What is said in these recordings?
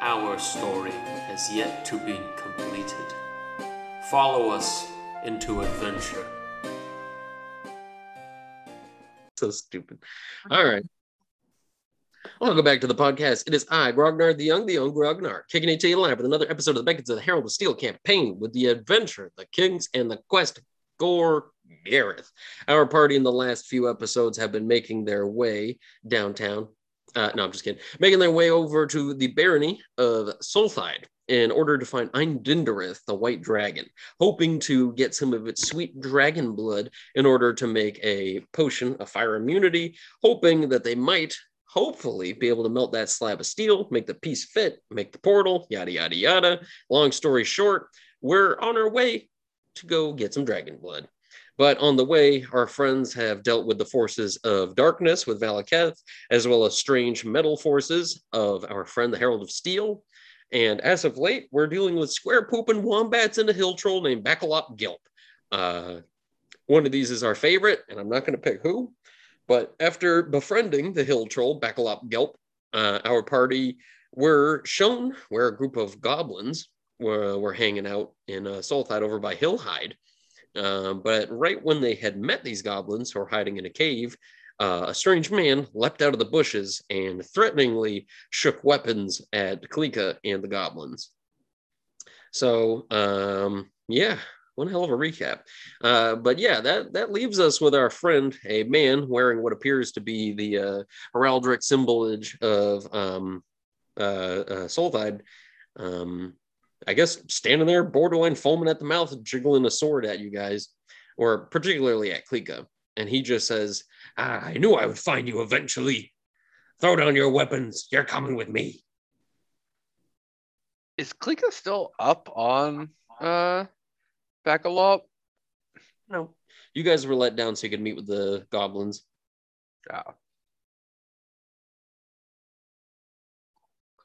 our story has yet to be completed. Follow us into adventure. So stupid. All right. Welcome back to the podcast. It is I, Grognar the Young, the Young Grognar, kicking it to you live with another episode of the Beckons of the Herald of Steel campaign with the adventure, the kings, and the quest. Gore Gareth. Our party in the last few episodes have been making their way downtown. Uh, no, I'm just kidding. Making their way over to the barony of Solthide in order to find Eindindereth, the white dragon, hoping to get some of its sweet dragon blood in order to make a potion of fire immunity, hoping that they might hopefully be able to melt that slab of steel, make the piece fit, make the portal, yada, yada, yada. Long story short, we're on our way to go get some dragon blood. But on the way, our friends have dealt with the forces of darkness with Valaketh, as well as strange metal forces of our friend the Herald of Steel. And as of late, we're dealing with square pooping wombats and a hill troll named Bacalop Gilp. Uh, one of these is our favorite, and I'm not going to pick who. But after befriending the hill troll, Bacalop Gilp, uh, our party were shown where a group of goblins were, were hanging out in uh, Solthide over by Hillhide. Uh, but right when they had met these goblins who were hiding in a cave, uh, a strange man leapt out of the bushes and threateningly shook weapons at Klika and the goblins. So, um, yeah, one hell of a recap. Uh, but yeah, that that leaves us with our friend, a man wearing what appears to be the uh, heraldic symbolage of um, uh, uh. Um, I guess standing there, borderline foaming at the mouth, jiggling a sword at you guys, or particularly at Klika. And he just says, ah, I knew I would find you eventually. Throw down your weapons. You're coming with me. Is Klika still up on uh, Bacalop? No. You guys were let down so you could meet with the goblins. Yeah.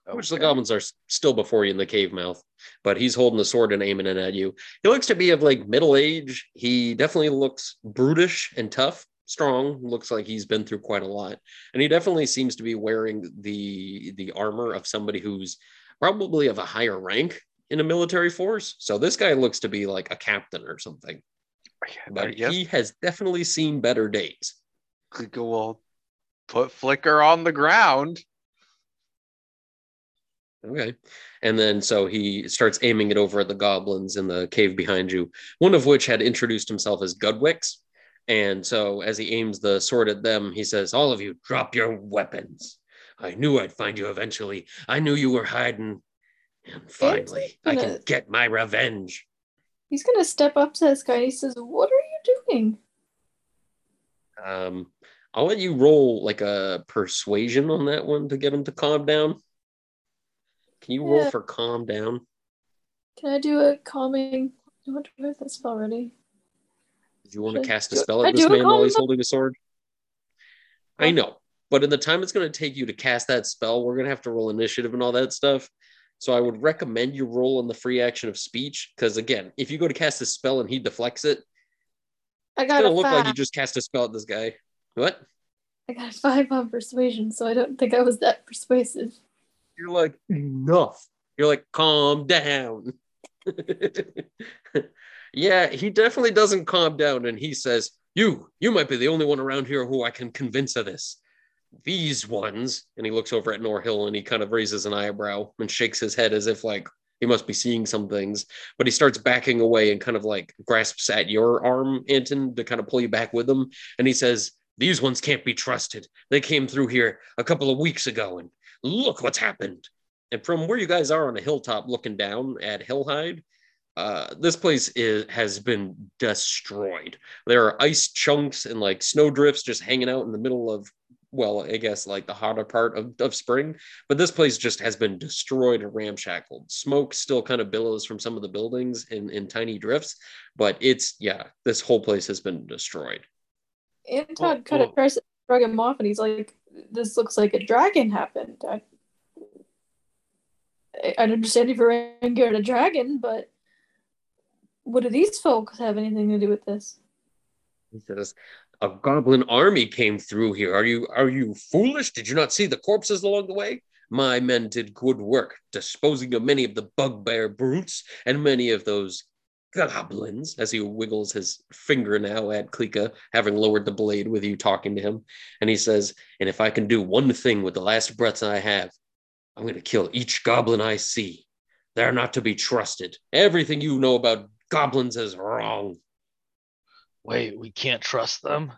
Which the goblins are still before you in the cave mouth, but he's holding the sword and aiming it at you. He looks to be of like middle age. He definitely looks brutish and tough, strong. Looks like he's been through quite a lot, and he definitely seems to be wearing the the armor of somebody who's probably of a higher rank in a military force. So this guy looks to be like a captain or something. But he has definitely seen better days. Klika will put Flicker on the ground. Okay. And then so he starts aiming it over at the goblins in the cave behind you, one of which had introduced himself as Gudwix. And so as he aims the sword at them, he says, All of you, drop your weapons. I knew I'd find you eventually. I knew you were hiding. And finally, I can get my revenge. He's gonna step up to this guy he says, What are you doing? Um, I'll let you roll like a persuasion on that one to get him to calm down. Can you roll Yeah. for calm down? Can I do a calming? I wonder if that spell ready. Do you want to cast a spell at this man while he's holding a sword? I know, but in the time it's going to take you to cast that spell, we're going to have to roll initiative and all that stuff. So I would recommend you roll on the free action of speech because again, if you go to cast a spell and he deflects it, I it's got gonna look five. like you just cast a spell at this guy. What? I got a five on persuasion, so I don't think I was that persuasive. You're like enough. You're like calm down. yeah, he definitely doesn't calm down, and he says, "You, you might be the only one around here who I can convince of this." these ones, and he looks over at Norhill and he kind of raises an eyebrow and shakes his head as if like he must be seeing some things. But he starts backing away and kind of like grasps at your arm, Anton, to kind of pull you back with him. And he says, These ones can't be trusted. They came through here a couple of weeks ago, and look what's happened. And from where you guys are on a hilltop looking down at Hillhide, uh, this place is has been destroyed. There are ice chunks and like snow drifts just hanging out in the middle of, well, I guess like the hotter part of, of spring. But this place just has been destroyed and ramshackled. Smoke still kind of billows from some of the buildings in, in tiny drifts, but it's yeah, this whole place has been destroyed. Anton Well, kind of well- tries to shrug him off, and he's like, "This looks like a dragon happened." I, I understand if you're at a dragon, but what do these folks have anything to do with this? He says, "A goblin army came through here. Are you are you foolish? Did you not see the corpses along the way? My men did good work, disposing of many of the bugbear brutes and many of those goblins." As he wiggles his finger now at Klika, having lowered the blade with you talking to him, and he says, "And if I can do one thing with the last breath I have, I'm going to kill each goblin I see. They're not to be trusted. Everything you know about goblins is wrong." Wait, we can't trust them?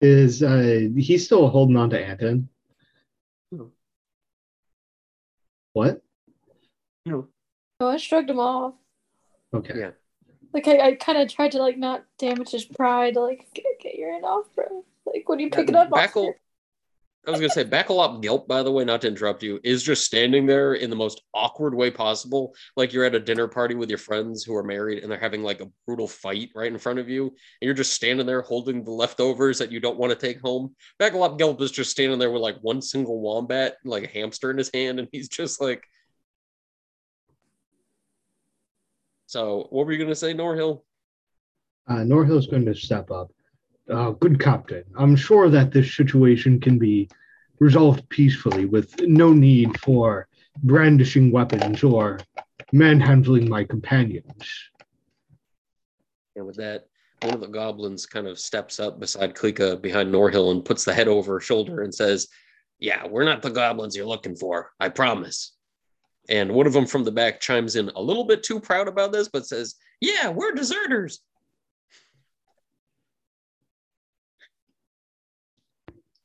Is uh he's still holding on to Anton? No. What? No. Oh, I shrugged him off. Okay. Yeah. Like I, I kind of tried to like not damage his pride. Like get, get your hand off, bro. Like what are you picking up? Backle? I was gonna say Bacalop Gilp, by the way, not to interrupt you, is just standing there in the most awkward way possible. Like you're at a dinner party with your friends who are married and they're having like a brutal fight right in front of you, and you're just standing there holding the leftovers that you don't want to take home. Bacalop Gilp is just standing there with like one single wombat, like a hamster in his hand, and he's just like. So, what were you gonna say, Norhill? Uh, Norhill's going to step up. Uh, good captain. I'm sure that this situation can be resolved peacefully with no need for brandishing weapons or manhandling my companions. And with that, one of the goblins kind of steps up beside Klika behind Norhill and puts the head over her shoulder and says, Yeah, we're not the goblins you're looking for. I promise. And one of them from the back chimes in a little bit too proud about this, but says, Yeah, we're deserters.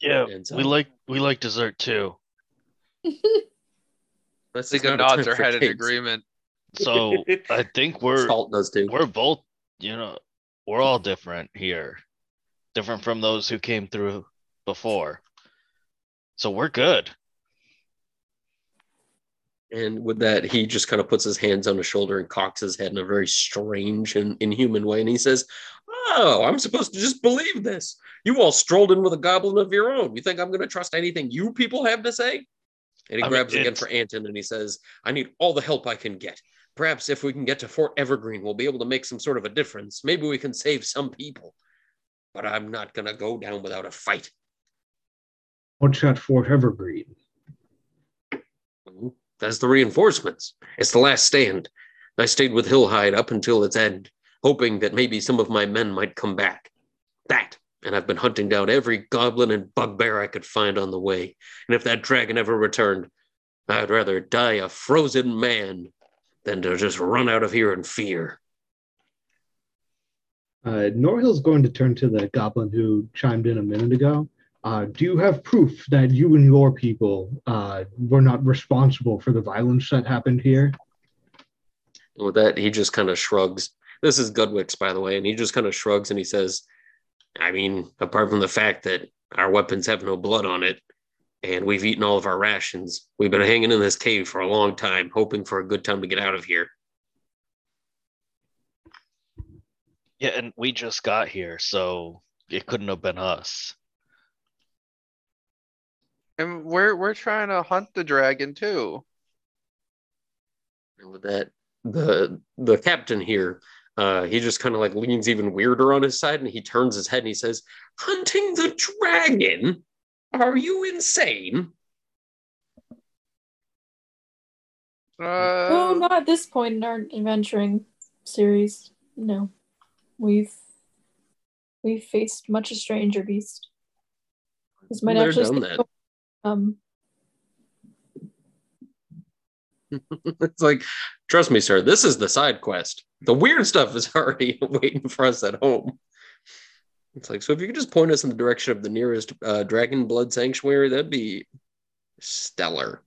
Yeah, so- we like we like dessert too. That's The just not a nods are for head in cakes. agreement. So I think we're Salt does too. we're both, you know, we're all different here. Different from those who came through before. So we're good. And with that, he just kind of puts his hands on his shoulder and cocks his head in a very strange and inhuman way. And he says, Oh, I'm supposed to just believe this. You all strolled in with a goblin of your own. You think I'm going to trust anything you people have to say? And he I mean, grabs again for Anton and he says, I need all the help I can get. Perhaps if we can get to Fort Evergreen, we'll be able to make some sort of a difference. Maybe we can save some people. But I'm not going to go down without a fight. What's at Fort Evergreen? That's the reinforcements. It's the last stand. I stayed with Hillhide up until its end, hoping that maybe some of my men might come back. That, and I've been hunting down every goblin and bugbear I could find on the way. And if that dragon ever returned, I'd rather die a frozen man than to just run out of here in fear. Uh, Norhill's going to turn to the goblin who chimed in a minute ago. Uh, do you have proof that you and your people uh, were not responsible for the violence that happened here? And with that, he just kind of shrugs. This is Gudwix, by the way, and he just kind of shrugs and he says, I mean, apart from the fact that our weapons have no blood on it, and we've eaten all of our rations, we've been hanging in this cave for a long time, hoping for a good time to get out of here. Yeah, and we just got here, so it couldn't have been us. And we're we're trying to hunt the dragon too. And with that, the the captain here, uh, he just kind of like leans even weirder on his side, and he turns his head and he says, "Hunting the dragon? Are you insane?" Uh, Oh, not at this point in our adventuring series. No, we've we've faced much a stranger beast. This might They're actually done that. Um, it's like, trust me, sir, this is the side quest. The weird stuff is already waiting for us at home. It's like, so if you could just point us in the direction of the nearest uh, Dragon Blood Sanctuary, that'd be stellar.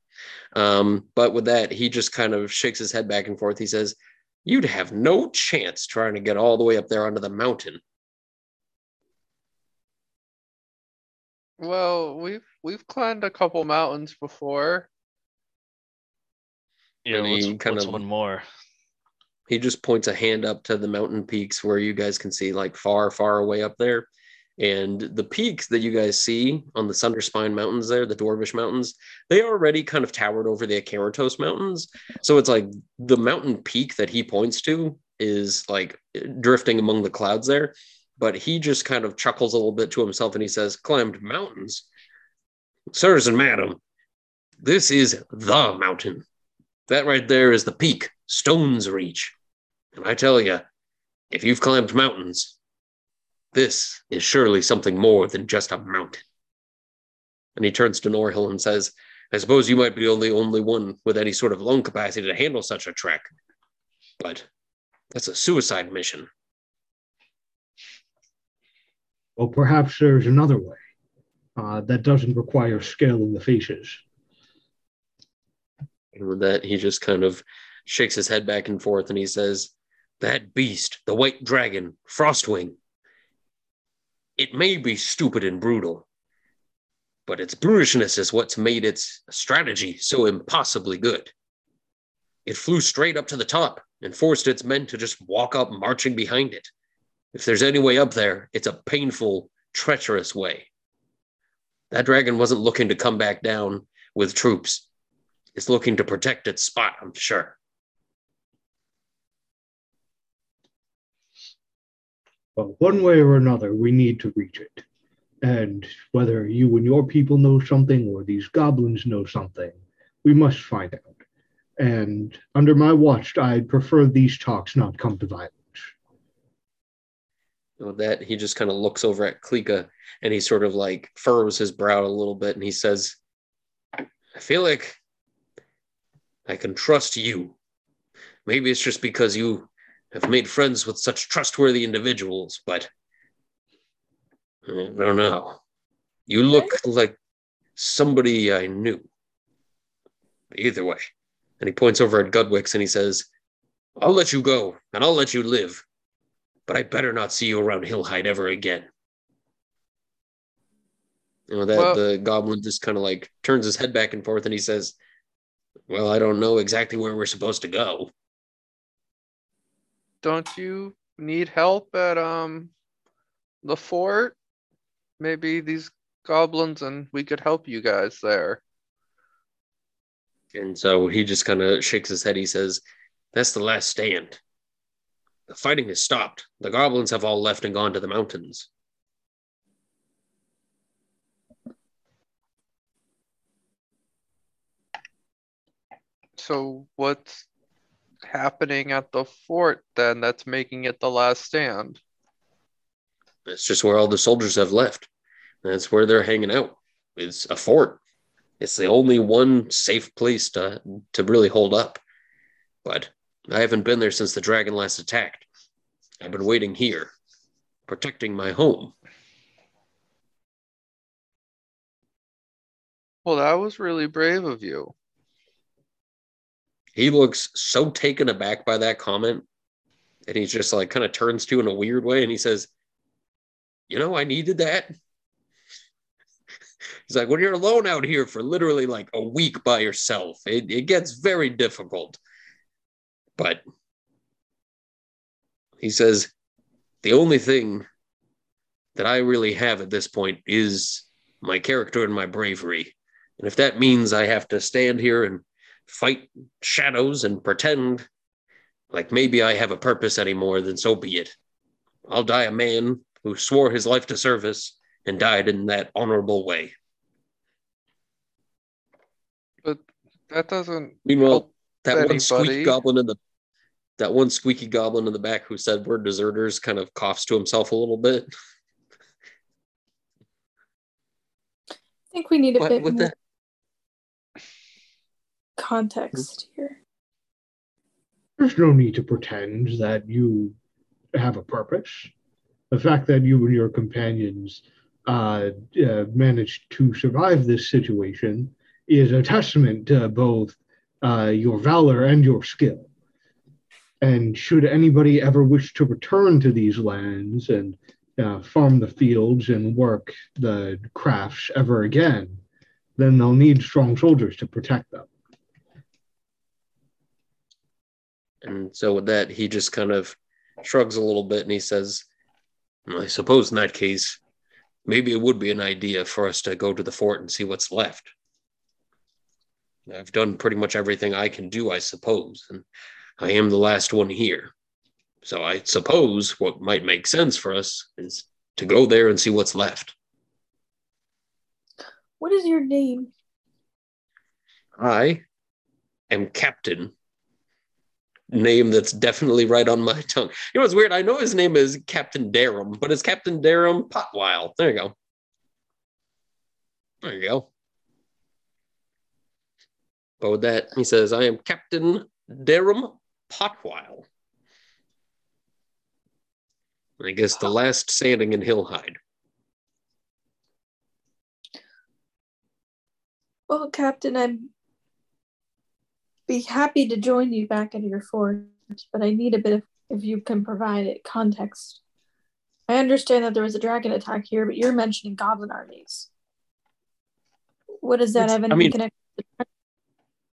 Um, but with that, he just kind of shakes his head back and forth. He says, You'd have no chance trying to get all the way up there onto the mountain. Well, we've we've climbed a couple mountains before. Yeah, And what's, he kind what's of- one more? He just points a hand up to the mountain peaks where you guys can see, like far, far away up there. And the peaks that you guys see on the Sunderspine Mountains there, the Dwarvish Mountains, they already kind of towered over the Akaratos Mountains. So it's like the mountain peak that he points to is like drifting among the clouds there. But he just kind of chuckles a little bit to himself and he says, Climbed mountains. Sirs and madam, this is the mountain. That right there is the peak, Stone's Reach. And I tell you, if you've climbed mountains, this is surely something more than just a mountain. And he turns to Norhill and says, I suppose you might be the only, only one with any sort of lung capacity to handle such a trek. But that's a suicide mission. Well, perhaps there's another way uh, that doesn't require scaling the faces. And with that, he just kind of shakes his head back and forth and he says, That beast, the white dragon, Frostwing, it may be stupid and brutal, but its brutishness is what's made its strategy so impossibly good. It flew straight up to the top and forced its men to just walk up marching behind it. If there's any way up there, it's a painful, treacherous way. That dragon wasn't looking to come back down with troops. It's looking to protect its spot, I'm sure. But one way or another, we need to reach it. And whether you and your people know something or these goblins know something, we must find out. And under my watch, I'd prefer these talks not come to violence. With that, he just kind of looks over at Klika and he sort of like furrows his brow a little bit and he says, I feel like I can trust you. Maybe it's just because you have made friends with such trustworthy individuals, but I don't know. You look like somebody I knew. Either way. And he points over at Gudwix and he says, I'll let you go and I'll let you live, but I better not see you around Hillhide ever again. You know, that Well- the goblin just kind of like turns his head back and forth and he says, Well, I don't know exactly where we're supposed to go. Don't you need help at um the fort? Maybe these goblins and we could help you guys there. And so he just kind of shakes his head. He says, That's the last stand. The fighting has stopped. The goblins have all left and gone to the mountains. So what's happening at the fort then that's making it the last stand? It's just where all the soldiers have left. That's where they're hanging out. It's a fort. It's the only one safe place to to really hold up. But I haven't been there since the dragon last attacked. I've been waiting here, protecting my home. Well, that was really brave of you. He looks so taken aback by that comment. And he's just like kind of turns to in a weird way and he says, You know, I needed that. He's like, when you're alone out here for literally like a week by yourself, it, it gets very difficult. But he says, the only thing that I really have at this point is my character and my bravery. And if that means I have to stand here and fight shadows and pretend like maybe I have a purpose anymore, then so be it. I'll die a man who swore his life to service and died in that honorable way. But that doesn't Meanwhile, that one squeaky anybody. goblin in the that one squeaky goblin in the back who said we're deserters kind of coughs to himself a little bit. I think we need a What bit more that? context here. There's no need to pretend that you have a purpose. The fact that you and your companions uh, uh, managed to survive this situation is a testament to both uh, your valor and your skill. And should anybody ever wish to return to these lands and uh, farm the fields and work the crafts ever again, then they'll need strong soldiers to protect them. And so with that, he just kind of shrugs a little bit and he says, I suppose in that case, maybe it would be an idea for us to go to the fort and see what's left. I've done pretty much everything I can do, I suppose, and I am the last one here. So I suppose what might make sense for us is to go there and see what's left. What is your name? I am Captain. Name that's definitely right on my tongue. You know what's weird? I know his name is Captain Darum, but it's Captain Darum Potwile. There you go. There you go. But with that, he says, I am Captain Darum Potwile. I guess the last standing in Hillhide. Well, Captain, I'd be happy to join you back at your fort, but I need a bit of if you can provide it context. I understand that there was a dragon attack here, but you're mentioning goblin armies. What does that It's- have I anything mean- connected?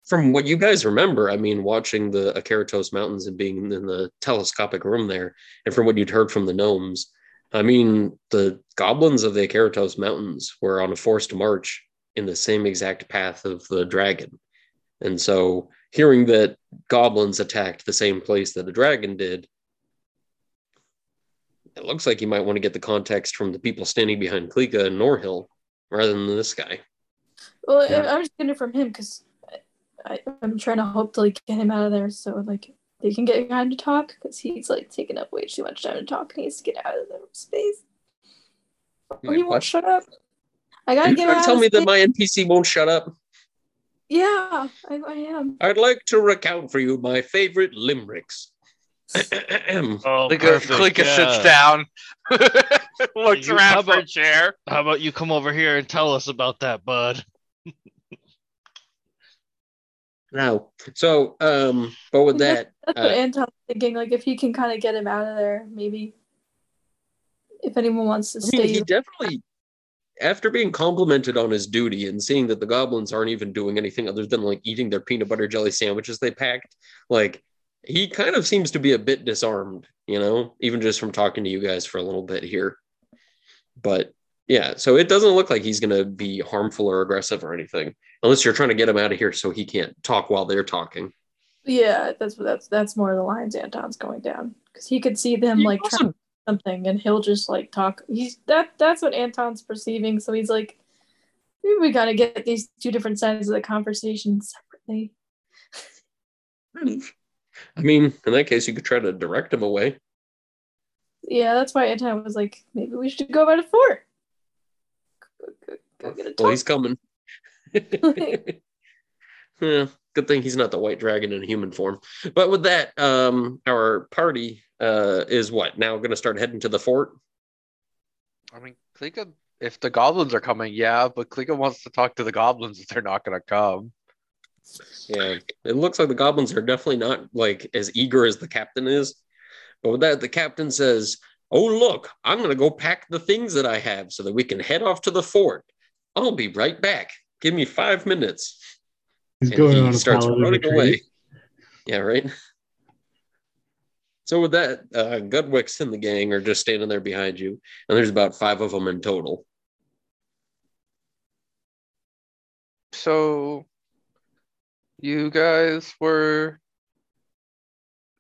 From what you guys remember, I mean, watching the Akaratos Mountains and being in the telescopic room there, and from what you'd heard from the gnomes, I mean, the goblins of the Akaratos Mountains were on a forced march in the same exact path of the dragon. And so, hearing that goblins attacked the same place that the dragon did, it looks like you might want to get the context from the people standing behind Klika and Norhill rather than this guy. Well, Yeah. I'm just getting it from him because I, I'm trying to hope to like get him out of there so like they can get time to talk because he's like taking up way too much time to talk and he needs to get out of the space. Or he Wait, won't shut up. I gotta Are you get out tell of me that my NPC won't shut up? Yeah, I, I am. I'd like to recount for you my favorite limericks. Oh, Klika, perfect. Klika yeah. sits down, looks You- around for a chair. How about you come over here and tell us about that, bud? Now, so, um, but with that, That's uh, what Anton's thinking. Like if he can kind of get him out of there, maybe. If anyone wants to I mean, stay, he definitely, after being complimented on his duty and seeing that the goblins aren't even doing anything other than like eating their peanut butter jelly sandwiches they packed, like he kind of seems to be a bit disarmed, you know, even just from talking to you guys for a little bit here. But yeah, so it doesn't look like he's going to be harmful or aggressive or anything, unless you're trying to get him out of here so he can't talk while they're talking. yeah, that's that's that's more the lines Anton's going down because he could see them You like also- trying something and he'll just like talk. He's that that's what Anton's perceiving. So he's like, maybe we gotta get these two different sides of the conversation separately. I mean, in that case, you could try to direct him away. Yeah, that's why Anton was like, maybe we should go by the fort. Go, go, go get a Well, he's coming. yeah, good thing he's not the white dragon in human form. But with that, um, our party uh, is what now going to start heading to the fort. I mean, Klika, if the goblins are coming, yeah, but Klika wants to talk to the goblins if they're not gonna come. Yeah, it looks like the goblins are definitely not like as eager as the captain is. But with that, the captain says, "Oh look, I'm going to go pack the things that I have so that we can head off to the fort. I'll be right back. Give me five minutes." He's and going he on a starts running retreat. away. Yeah, right. So with that, uh, Gudwix and the gang are just standing there behind you, and there's about five of them in total. So, you guys were,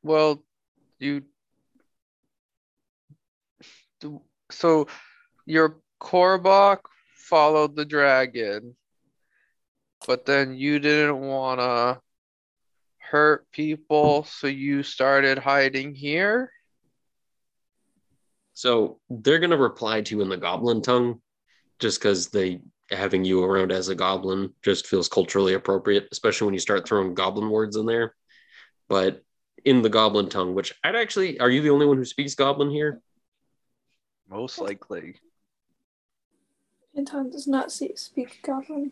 well, you, so your Korbok followed the dragon, but then you didn't want to hurt people, so you started hiding here. So they're gonna reply to you in the goblin tongue, just because they having you around as a goblin just feels culturally appropriate, especially when you start throwing goblin words in there. But in the goblin tongue, which I'd actually, are you the only one who speaks goblin here? Most likely. Anton does not see, speak Goblin,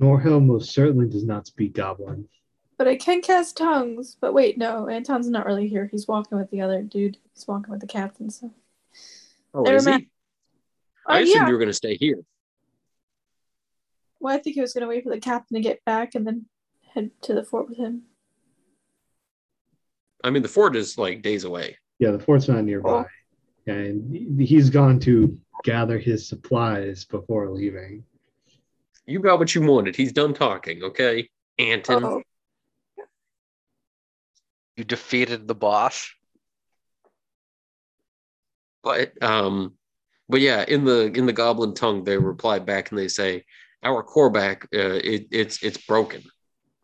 Norhill most certainly does not speak Goblin. but I can cast tongues. But wait, no, Anton's not really here. He's walking with the other dude. He's walking with the captain. So, Oh, Never is he? mind. I oh assumed yeah. you were going to stay here. Well, I think he was gonna wait for the captain to get back and then head to the fort with him. I mean, the fort is like days away. Yeah, the fort's not nearby. Oh. And he's gone to gather his supplies before leaving. You got what you wanted. He's done talking, okay? Anton. Oh, You defeated the boss. But um, but yeah, in the in the goblin tongue, they reply back and they say, "Our Korbach, uh, it, it's it's broken."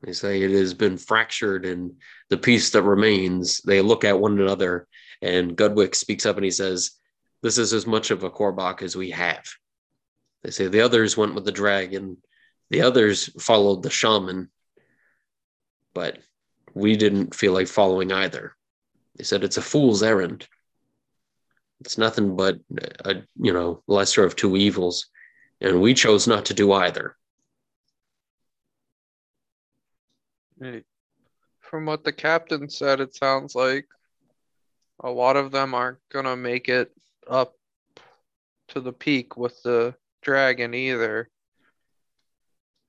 They say it has been fractured, and the piece that remains. They look at one another, and Gudwick speaks up and he says, "This is as much of a Korbach as we have." They say the others went with the dragon, the others followed the shaman, but we didn't feel like following either. They said it's a fool's errand. It's nothing but a you know lesser of two evils, and we chose not to do either. From what the captain said, it sounds like a lot of them aren't gonna make it up to the peak with the dragon either.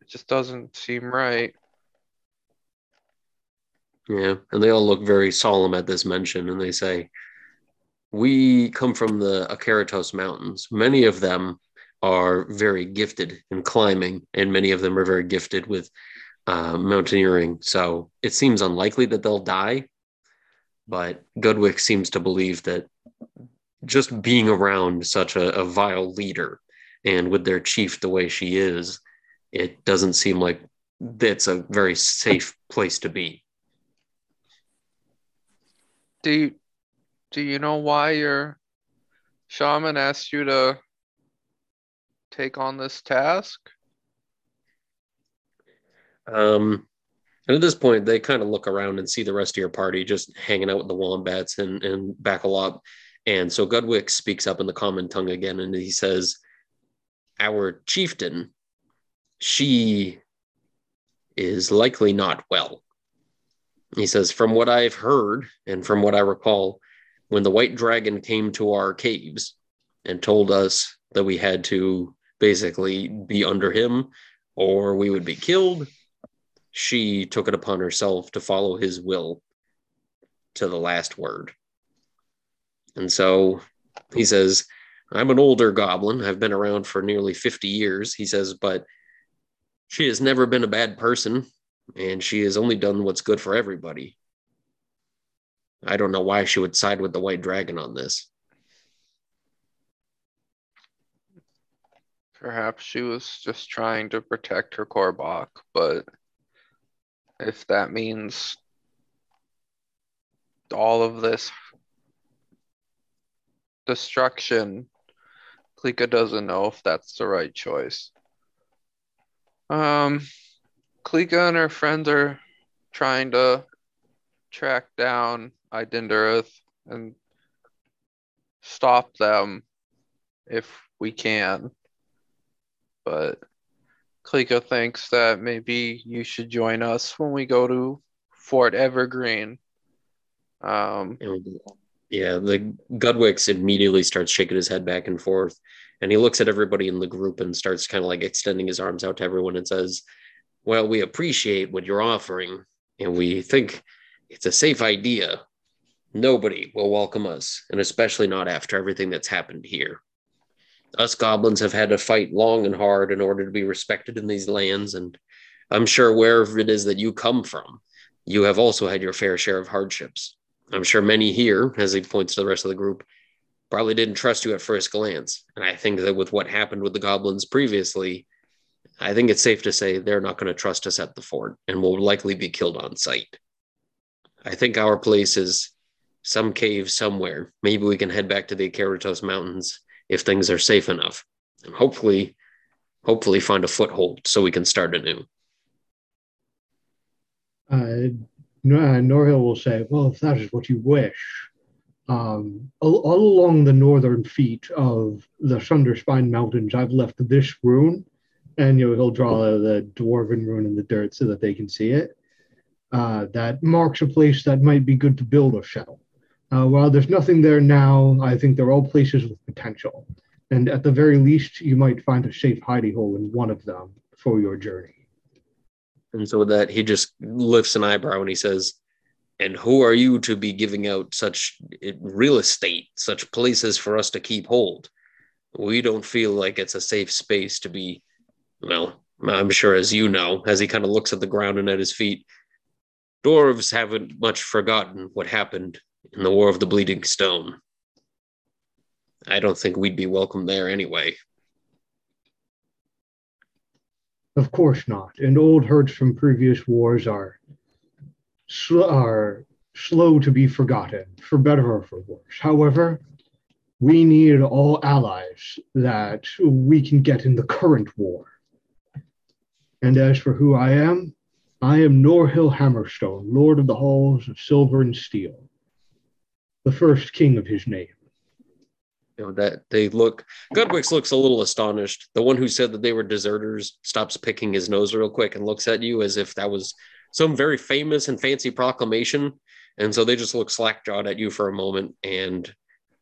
It just doesn't seem right. Yeah, and they all look very solemn at this mention, and they say, "We come from the Akaratos Mountains. Many of them are very gifted in climbing, and many of them are very gifted with uh, mountaineering. So it seems unlikely that they'll die. But Goodwick seems to believe that just being around such a, a vile leader, and with their chief the way she is, it doesn't seem like that's a very safe place to be." Do you, do you know why your shaman asked you to take on this task? Um, and at this point, they kind of look around and see the rest of your party just hanging out with the wombats and and Bacalop. And so Gudwick speaks up in the common tongue again, and he says, "Our chieftain, she is likely not well." He says, "From what I've heard and from what I recall, when the white dragon came to our caves and told us that we had to basically be under him or we would be killed." she took it upon herself to follow his will to the last word. And so he says, I'm an older goblin. I've been around for nearly 50 years. He says, but she has never been a bad person and she has only done what's good for everybody. I don't know why she would side with the white dragon on this. Perhaps she was just trying to protect her Korbach, but if that means all of this destruction, Klika doesn't know if that's the right choice. Um, Klika and her friends are trying to track down Eindindereth and stop them if we can. But Klika thinks that maybe you should join us when we go to Fort Evergreen. Um, yeah, the Gudwix immediately starts shaking his head back and forth, and he looks at everybody in the group and starts kind of like extending his arms out to everyone and says, "Well, we appreciate what you're offering, and we think it's a safe idea. Nobody will welcome us, and especially not after everything that's happened here. Us goblins have had to fight long and hard in order to be respected in these lands, and I'm sure wherever it is that you come from, you have also had your fair share of hardships." I'm sure many here, as he points to the rest of the group, probably didn't trust you at first glance. And I think that with what happened with the goblins previously, I think it's safe to say they're not going to trust us at the fort and will likely be killed on sight. I think our place is some cave somewhere. Maybe we can head back to the Akaratos Mountains if things are safe enough. And hopefully hopefully find a foothold so we can start anew. Uh, Norhill will say, Well, if that is what you wish, um, all, all along the northern feet of the Sunderspine Mountains, I've left this rune, and you know, he'll draw the dwarven rune in the dirt so that they can see it. Uh, that marks a place that might be good to build a shell. Uh, while there's nothing there now, I think they're all places with potential. And at the very least, you might find a safe hidey hole in one of them for your journey. And so with that, he just lifts an eyebrow and he says, And who are you to be giving out such eh, real estate, such places for us to keep hold? We don't feel like it's a safe space to be, well, I'm sure as you know, as he kind of looks at the ground and at his feet, dwarves haven't much forgotten what happened in the War of the Bleeding Stone. I don't think we'd be welcome there anyway. Of course not. And old hurts from previous wars are sl- are slow to be forgotten, for better or for worse. However, we need all allies that we can get in the current war. And as for who I am, I am Norhill Hammerstone, Lord of the Halls of Silver and Steel, the first king of his name. You know that they look Gudwix looks a little astonished. The one who said that they were deserters stops picking his nose real quick and looks at you as if that was some very famous and fancy proclamation. And so they just look slack-jawed at you for a moment. And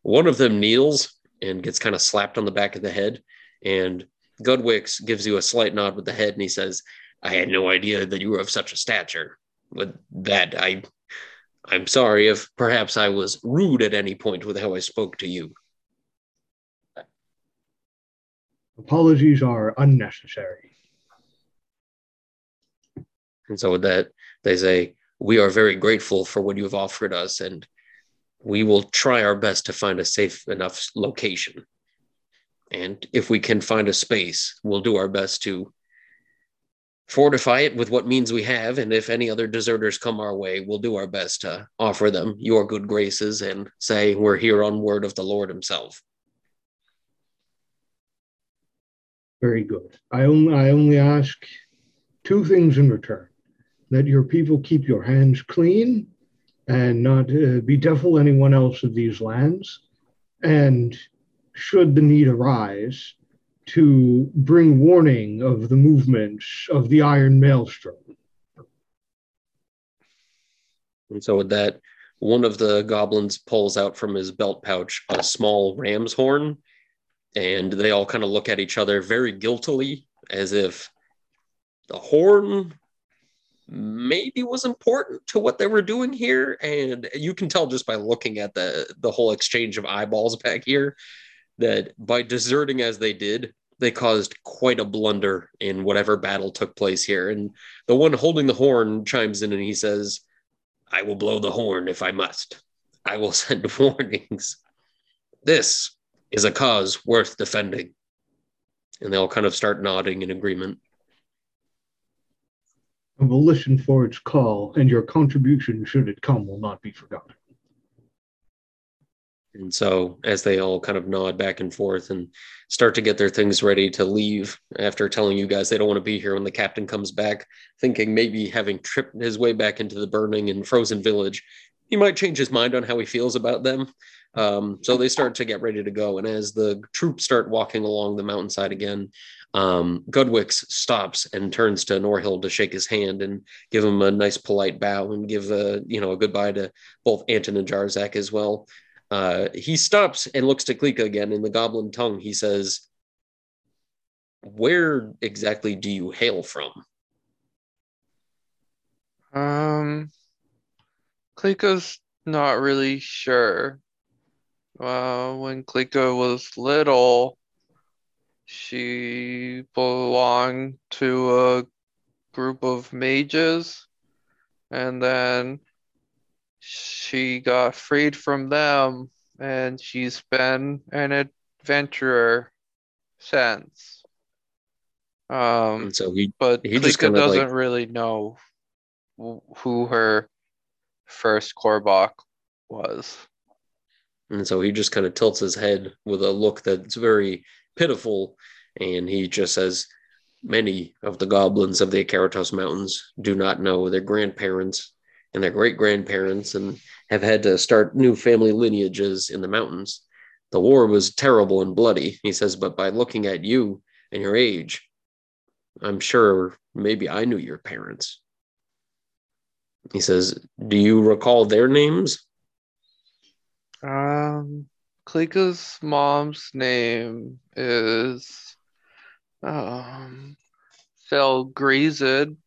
one of them kneels and gets kind of slapped on the back of the head. And Gudwix gives you a slight nod with the head and he says, I had no idea that you were of such a stature. But that I I'm sorry if perhaps I was rude at any point with how I spoke to you. Apologies are unnecessary. And so with that, they say, We are very grateful for what you've offered us, and we will try our best to find a safe enough location. And if we can find a space, we'll do our best to fortify it with what means we have. And if any other deserters come our way, we'll do our best to offer them your good graces and say, We're here on word of the Lord Himself. Very good. I only I only ask two things in return: that your people keep your hands clean, and not uh, bedevil anyone else of these lands, and should the need arise, to bring warning of the movements of the Iron Maelstrom. And so with that, one of the goblins pulls out from his belt pouch a small ram's horn, and they all kind of look at each other very guiltily, as if the horn maybe was important to what they were doing here. And you can tell just by looking at the the whole exchange of eyeballs back here that by deserting as they did, they caused quite a blunder in whatever battle took place here. And the one holding the horn chimes in and he says, I will blow the horn if I must. I will send warnings. This is a cause worth defending. And they'll kind of start nodding in agreement. Will listen for its call, and your contribution, should it come, will not be forgotten. And so, as they all kind of nod back and forth and start to get their things ready to leave after telling you guys they don't want to be here when the captain comes back, thinking maybe having tripped his way back into the burning and frozen village, he might change his mind on how he feels about them. Um, so they start to get ready to go. And as the troops start walking along the mountainside again, um, stops and turns to Norhill to shake his hand and give him a nice polite bow and give a you know a goodbye to both Anton and Jarzak as well. Uh, he stops and looks to Klika again in the goblin tongue. He says, Where exactly do you hail from? Um, Klika's not really sure. Uh, when Klika was little, she belonged to a group of mages, and then she got freed from them, and she's been an adventurer since. Um, And so he, but He just Klika kinda, like- doesn't really know who her first Korbach was. And so he just kind of tilts his head with a look that's very pitiful And he just says, Many of the goblins of the Akaratos Mountains do not know their grandparents and their great grandparents and have had to start new family lineages in the mountains. The war was terrible and bloody, he says, but by looking at you and your age, I'm sure maybe I knew your parents. He says, Do you recall their names? Um, mom's name is um Phil Greased. And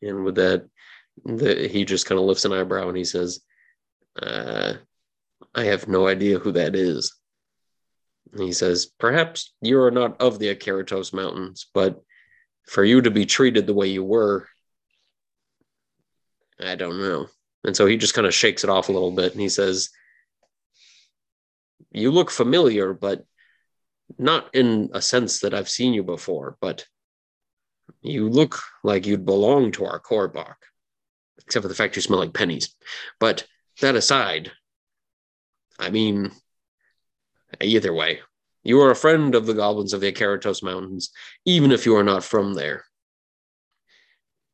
with that, the, he just kind of lifts an eyebrow and he says, uh, I have no idea who that is. And he says, Perhaps you are not of the Akaratos Mountains, but for you to be treated the way you were, I don't know. And so he just kind of shakes it off a little bit and he says, You look familiar, but not in a sense that I've seen you before, but you look like you'd belong to our Korbach, except for the fact you smell like pennies. But that aside, I mean, either way, you are a friend of the goblins of the Akaratos Mountains, even if you are not from there.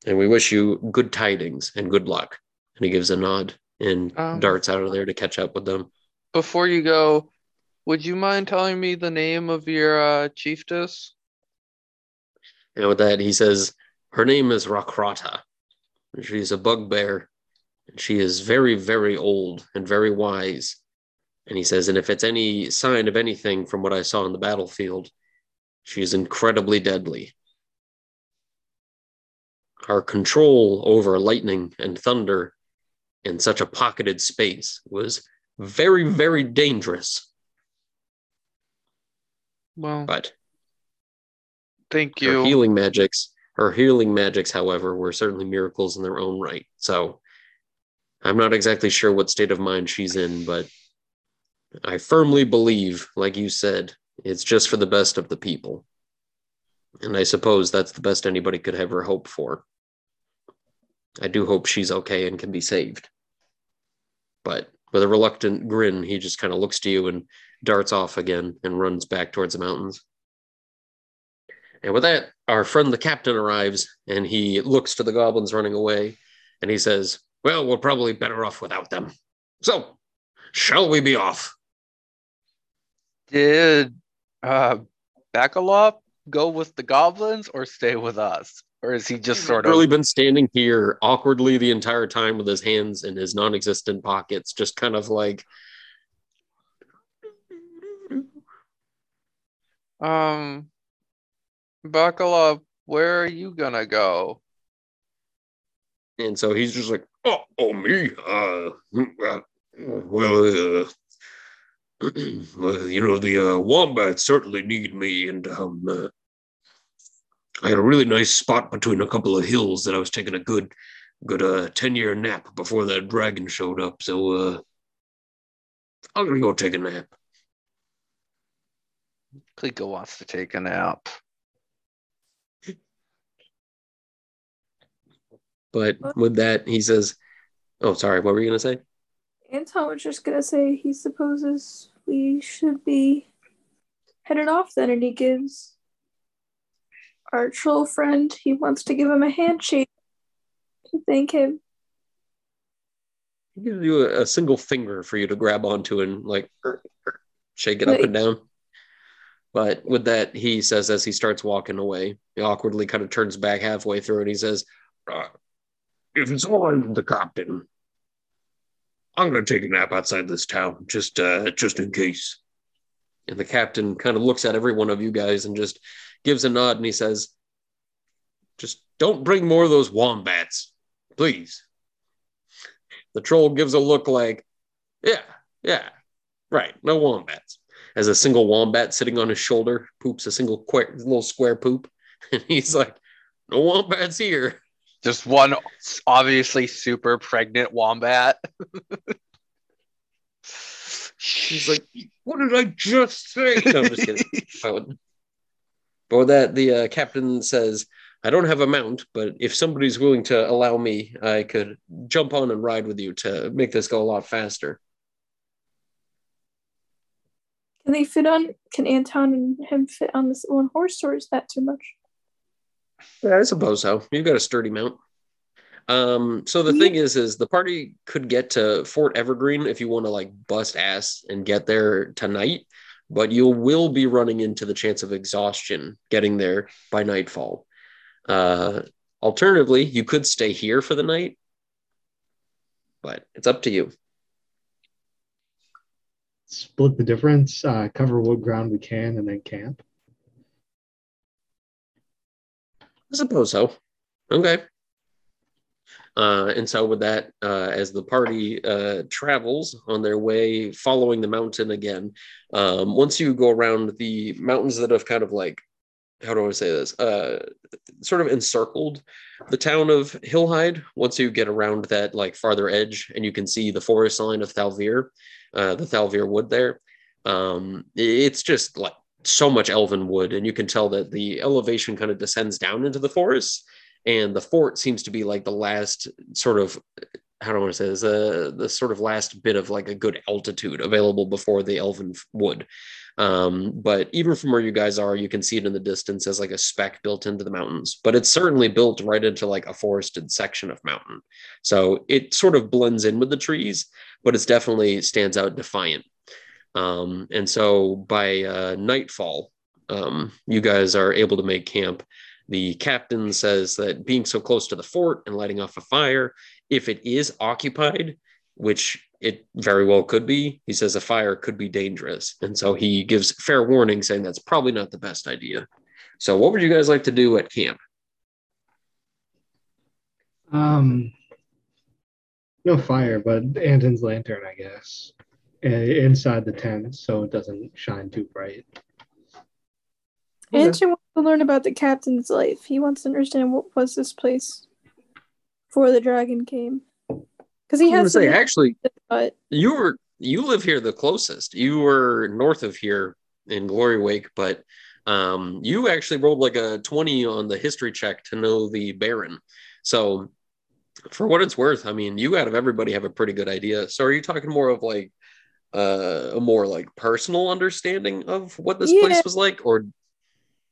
And we wish you good tidings and good luck. And he gives a nod and Um, darts out of there to catch up with them. Before you go, would you mind telling me the name of your uh, chiefess? And with that, he says, Her name is Rakrata. She's a bugbear. And she is very, very old and very wise. And he says, And if it's any sign of anything from what I saw on the battlefield, she is incredibly deadly. Our control over lightning and thunder in such a pocketed space was very, very dangerous. Well, But thank you. her healing magics her healing magics however were certainly miracles in their own right so i'm not exactly sure what state of mind she's in but i firmly believe like you said it's just for the best of the people and i suppose that's the best anybody could ever hope for i do hope she's okay and can be saved but with a reluctant grin he just kind of looks to you and darts off again and runs back towards the mountains and with that, our friend the captain arrives and he looks to the goblins running away and he says, Well, we're probably better off without them. So, shall we be off? Did uh, Bakalop go with the goblins or stay with us? Or is he just sort of really been standing here awkwardly the entire time with his hands in his non existent pockets, just kind of like, um buckle up where are you gonna go? and so he's just like, Oh, oh me? Uh, uh well, uh, well, you know, the uh, wombats certainly need me, and um, uh, I had a really nice spot between a couple of hills that I was taking a good, good uh, ten year nap before that dragon showed up. So uh, I'm gonna go take a nap. Klika wants to take a nap. But with that, he says, "Oh, sorry, what were you gonna say?" Anton was just gonna say he supposes we should be headed off then, and he gives our troll friend he wants to give him a handshake to thank him. He gives you a, a single finger for you to grab onto and like shake it up and down. But with that, he says as he starts walking away, he awkwardly kind of turns back halfway through and he says, uh, "If it's all right, the captain, I'm gonna take a nap outside this town, just uh, just in case." And the captain kind of looks at every one of you guys and just gives a nod and he says, "Just don't bring more of those wombats, please." The troll gives a look like, "Yeah, yeah, right, no wombats." As a single wombat sitting on his shoulder poops a single qu- little square poop, and he's like, "No wombats here." Just one obviously super pregnant wombat. She's like, "What did I just say?" No, I'm just kidding. With that, the uh, captain says, "I don't have a mount, but if somebody's willing to allow me, I could jump on and ride with you to make this go a lot faster." Can they fit on? Can Anton and him fit on this one horse, or is that too much? Yeah, I suppose so. You've got a sturdy mount. Um, so the Yeah. thing is, is the party could get to Fort Evergreen if you want to like bust ass and get there tonight, but you will be running into the chance of exhaustion getting there by nightfall. Uh, alternatively, you could stay here for the night, but it's up to you. Split the difference, uh, cover what ground we can, and then camp. I suppose so. Okay. Uh, and so with that, uh, as the party uh, travels on their way, following the mountain again, um, once you go around the mountains that have kind of like, how do I say this? Uh, sort of encircled the town of Hillhide. Once you get around that like farther edge, and you can see the forest line of Thalvir, uh, the Thalvir wood there. Um, it's just like so much elven wood, and you can tell that the elevation kind of descends down into the forest, and the fort seems to be like the last sort of how do I want to say this? Uh, the sort of last bit of like a good altitude available before the elven wood. Um, but even from where you guys are, you can see it in the distance as like a speck built into the mountains. But it's certainly built right into like a forested section of mountain, so it sort of blends in with the trees, but it's definitely stands out defiant. Um, and so by uh, nightfall, um, you guys are able to make camp. The captain says that being so close to the fort and lighting off a fire, if it is occupied, which it very well could be, he says a fire could be dangerous. And so he gives fair warning saying that's probably not the best idea. So, what would you guys like to do at camp? Um, no fire, but Anton's lantern, I guess, uh, inside the tent so it doesn't shine too bright. Okay. Anton wants to learn about the captain's life. He wants to understand what was this place before the dragon came. Because he was gonna say, actually, but you were you live here the closest. You were north of here in Glory Wake, but um, you actually rolled like a twenty on the history check to know the Baron. So, for what it's worth, I mean, you out of everybody have a pretty good idea. So, are you talking more of like uh, a more like personal understanding of what this Yeah. place was like, or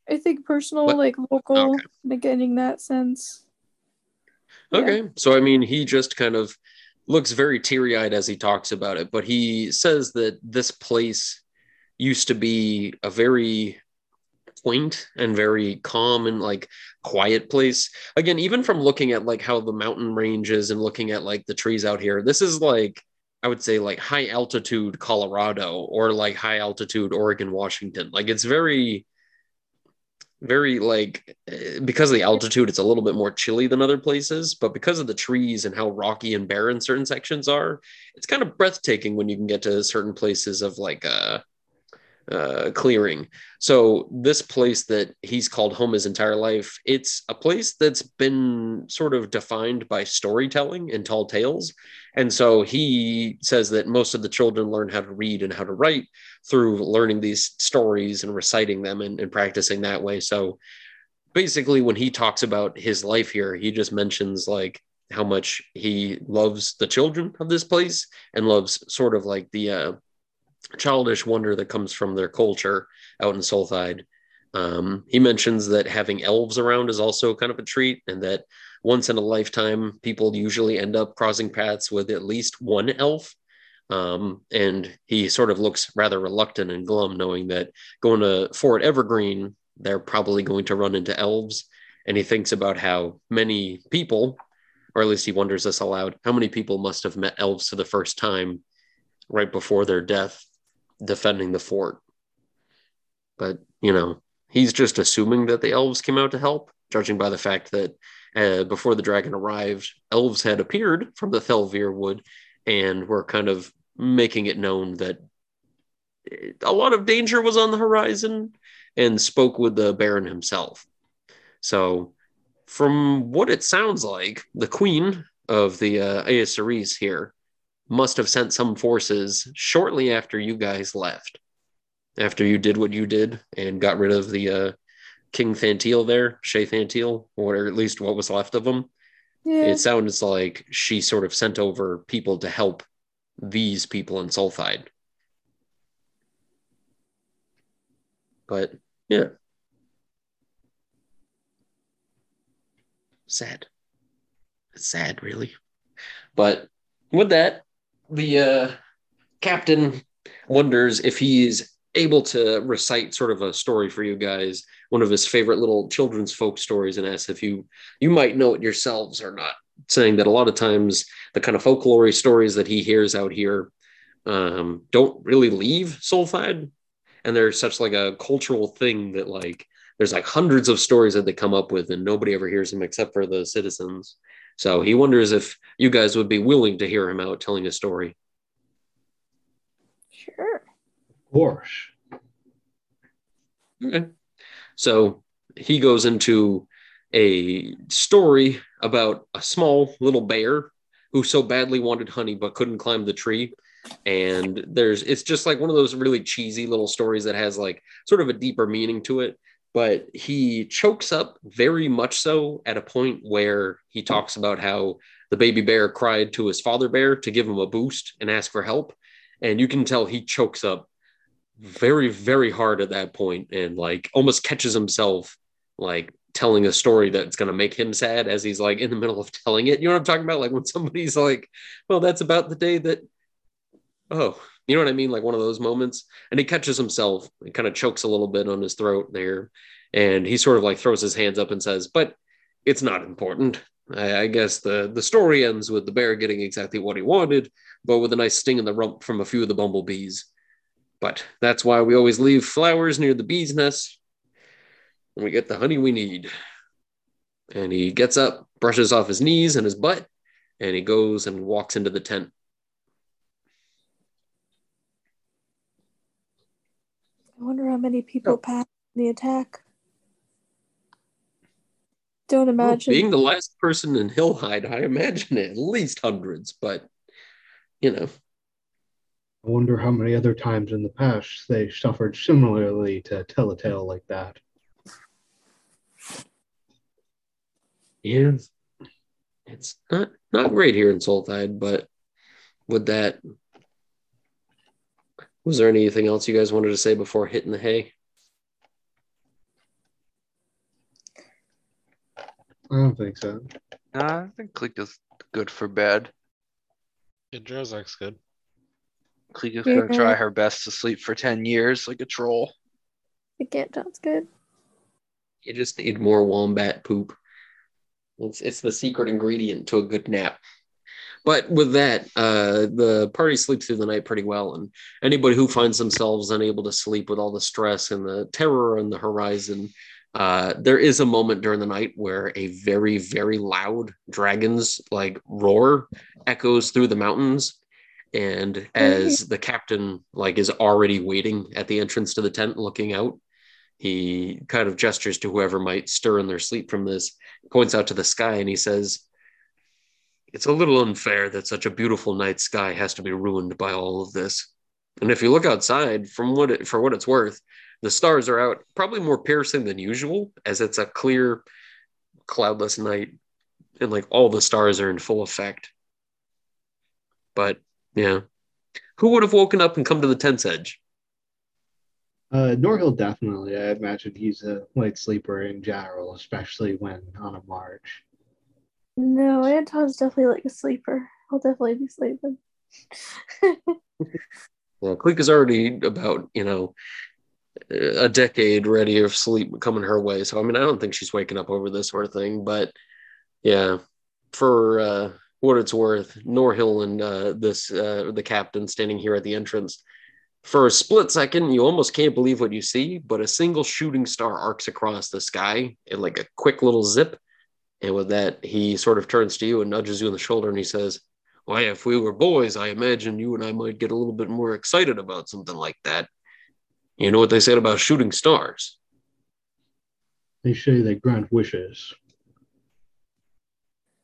I think personal, What? like local, Okay. like getting that sense. Yeah. Okay. So, I mean, he just kind of looks very teary eyed as he talks about it, but he says that this place used to be a very quaint and very calm and like quiet place. Again, even from looking at like how the mountain ranges and looking at like the trees out here, this is like, I would say like high altitude Colorado or like high altitude Oregon, Washington. Like it's very, very like eh, because of the altitude, it's a little bit more chilly than other places, but because of the trees and how rocky and barren certain sections are, it's kind of breathtaking when you can get to certain places of like uh uh, clearing. So this place that he's called home his entire life, it's a place that's been sort of defined by storytelling and tall tales. And so he says that most of the children learn how to read and how to write through learning these stories and reciting them and, and practicing that way. So basically, when he talks about his life here, he just mentions like how much he loves the children of this place and loves sort of like the uh, childish wonder that comes from their culture out in Solthide. Um, he mentions that having elves around is also kind of a treat, and that once in a lifetime, people usually end up crossing paths with at least one elf. Um, and he sort of looks rather reluctant and glum, knowing that going to Fort Evergreen, they're probably going to run into elves. And he thinks about how many people, or at least he wonders this aloud, how many people must have met elves for the first time right before their death defending the fort. But, you know, he's just assuming that the elves came out to help, judging by the fact that uh, before the dragon arrived, elves had appeared from the Thalvir wood and were kind of making it known that a lot of danger was on the horizon and spoke with the Baron himself. So, from what it sounds like, the queen of the uh, Aesaris here must have sent some forces shortly after you guys left. After you did what you did and got rid of the uh, King Thantil there, Shay Thantil, or at least what was left of him. Yeah. It sounds like she sort of sent over people to help these people in Solthide. But yeah. Sad. It's sad, really. But with that, the uh, captain wonders if he's able to recite sort of a story for you guys, one of his favorite little children's folk stories, and asks if you you might know it yourselves or not. Saying that a lot of times the kind of folklore stories that he hears out here um, don't really leave Solthide, and there's such like a cultural thing that like there's like hundreds of stories that they come up with, and nobody ever hears them except for the citizens. So he wonders if you guys would be willing to hear him out telling a story. Sure. Of course. Okay. So he goes into a story about a small little bear who so badly wanted honey but couldn't climb the tree. And there's it's just like one of those really cheesy little stories that has like sort of a deeper meaning to it. But he chokes up very much so at a point where he talks about how the baby bear cried to his father bear to give him a boost and ask for help. And you can tell he chokes up very very hard at that point and like almost catches himself like telling a story that's going to make him sad as he's like in the middle of telling it you know what i'm talking about like when somebody's like well that's about the day that oh you know what i mean? Like one of those moments. And he catches himself he kind of chokes a little bit on his throat there. And he sort of like throws his hands up and says but it's not important. I, I guess the the story ends with the bear getting exactly what he wanted but with a nice sting in the rump from a few of the bumblebees. But that's why we always leave flowers near the bee's nest. And we get the honey we need. And he gets up, brushes off his knees and his butt, and he goes and walks into the tent. I wonder how many people Oh. passed in the attack. Don't Well, imagine. being the last person in Hillhide, I imagine at least hundreds, but you know, I wonder how many other times in the past they suffered similarly to tell a tale like that. yeah, it's not not great here in Solthide, but with that, was there anything else you guys wanted to say before hitting the hay? I don't think so. Nah, I think Click is good for bed. Yeah, Drozak's good. Click is gonna mm-hmm. try her best to sleep for 10 years like a troll. The Ganton's good. You just need more wombat poop. It's it's the secret ingredient to a good nap. But with that, uh, the party sleeps through the night pretty well, and anybody who finds themselves unable to sleep with all the stress and the terror on the horizon, uh, there is a moment during the night where a very very loud dragon's like roar echoes through the mountains, and as the captain like is already waiting at the entrance to the tent, looking out, he kind of gestures to whoever might stir in their sleep from this, points out to the sky, and he says, It's a little unfair that such a beautiful night sky has to be ruined by all of this. And if you look outside, from what it, for what it's worth, the stars are out, probably more piercing than usual, as it's a clear, cloudless night, and like all the stars are in full effect. But yeah, who would have woken up and come to the tent's edge? Uh, Norhill definitely. I imagine he's a light sleeper in general, especially when on a march. No, Anton's definitely like a sleeper. I'll definitely be sleeping. Well, Cleek is already about, you know, a decade ready of sleep coming her way. So, I mean, I don't think she's waking up over this sort of thing. But yeah, for uh, what it's worth, Norhill and uh, this, uh, the captain standing here at the entrance, for a split second, you almost can't believe what you see, but a single shooting star arcs across the sky in like a quick little zip. And with that, he sort of turns to you and nudges you on the shoulder and he says, why, if we were boys, I imagine you and I might get a little bit more excited about something like that. You know what they said about shooting stars? They say they grant wishes.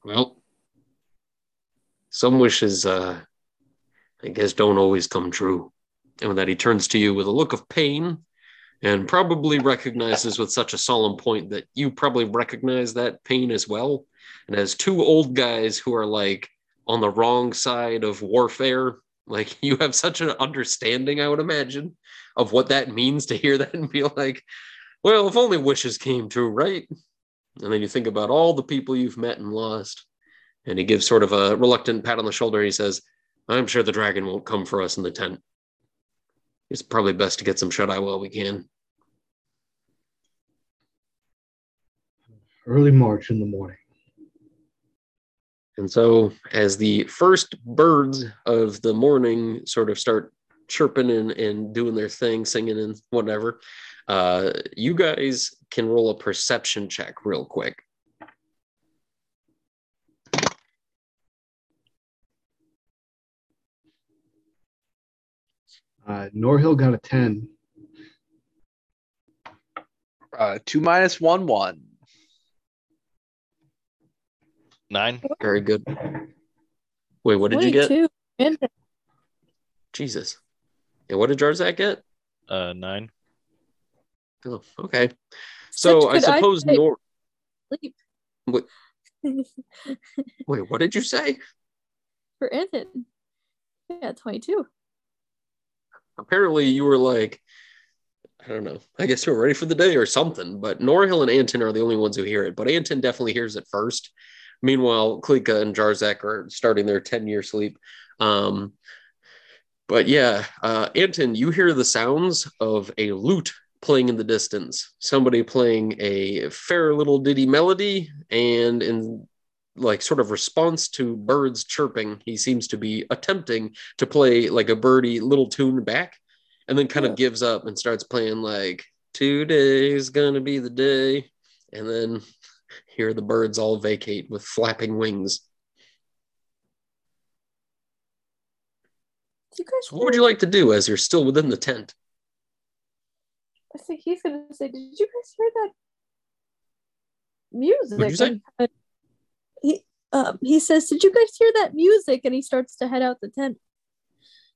Well, some wishes, uh, I guess, don't always come true. And with that, he turns to you with a look of pain and probably recognizes with such a solemn point that you probably recognize that pain as well. And as two old guys who are like on the wrong side of warfare, Like you have such an understanding, I would imagine, of what that means to hear that and feel like, well, if only wishes came true, right? And then you think about all the people you've met and lost. And he gives sort of a reluctant pat on the shoulder. He says, I'm sure the dragon won't come for us in the tent. It's probably best to get some shut eye while we can. Early March in the morning. And so, as the first birds of the morning sort of start chirping and, and doing their thing, singing and whatever, uh, you guys can roll a perception check real quick. Uh, Norhill got a 10. Uh, two minus one one. Nine. Very good. Wait, what did you get? 22. Jesus. And what did Jarzak get? Uh, nine. Oh, okay. So I suppose eyesight. Nor. sleep. What- Wait, what did you say? For Anton. Yeah, 22. Apparently, you were like, I don't know. I guess you were ready for the day or something. But Norhill and Anton are the only ones who hear it. But Anton definitely hears it first. Meanwhile, Klika and Jarzak are starting their 10 year sleep. Um, but yeah, uh, Anton, you hear the sounds of a lute playing in the distance. Somebody playing a fair little ditty melody, and in like sort of response to birds chirping, he seems to be attempting to play like a birdie little tune back, and then kind of gives up and starts playing like today's gonna be the day, and then here the birds all vacate with flapping wings. You guys So what would you like to do as you're still within the tent? I think he's gonna say, "Did you guys hear that music?" What'd you say? And, uh, he um he says, "Did you guys hear that music?" And he starts to head out the tent.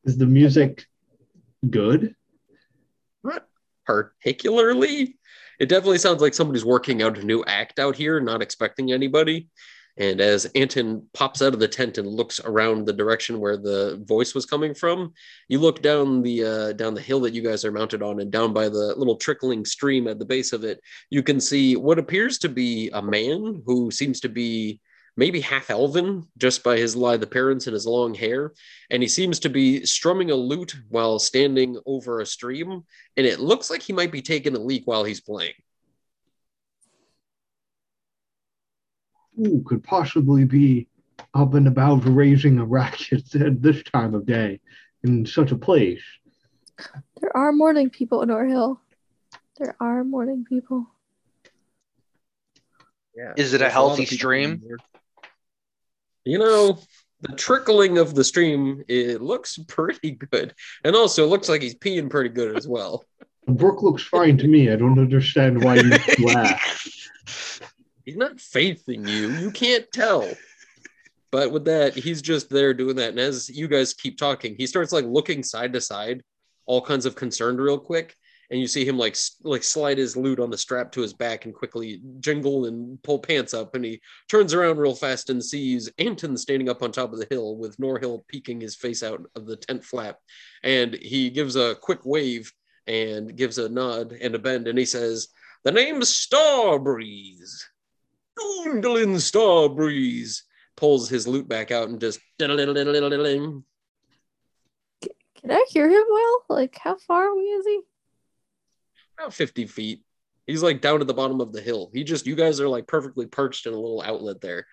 Is the music good? Not particularly. It definitely sounds like somebody's working out a new act out here, not expecting anybody. And as Anton pops out of the tent and looks around the direction where the voice was coming from, you look down the uh, down the hill that you guys are mounted on, and down by the little trickling stream at the base of it, you can see what appears to be a man who seems to be maybe half elven just by his lithe appearance and his long hair and he seems to be strumming a lute while standing over a stream and it looks like he might be taking a leak while he's playing Who could possibly be up and about raising a racket at this time of day in such a place? There are morning people in Orhill. There are morning people. yeah Is it a healthy of people stream? You know the trickling of the stream it looks pretty good. And also it looks like he's peeing pretty good as well. The brook looks fine to me. I don't understand why you laugh. he's not faithing you. You can't tell. But with that he's just there doing that. And as you guys keep talking he starts like looking side to side all kinds of concerned real quick and you see him like like slide his lute on the strap to his back and quickly jingle and pull pants up and he turns around real fast and sees Anton standing up on top of the hill with Norhill peeking his face out of the tent flap and he gives a quick wave and gives a nod and a bend and he says the name's Starbreeze Doondling Starbreeze pulls his lute back out and just. Can I hear him well? Like, how far away is he? About 50 feet. He's like down at the bottom of the hill. He just, you guys are like perfectly perched in a little outlet there.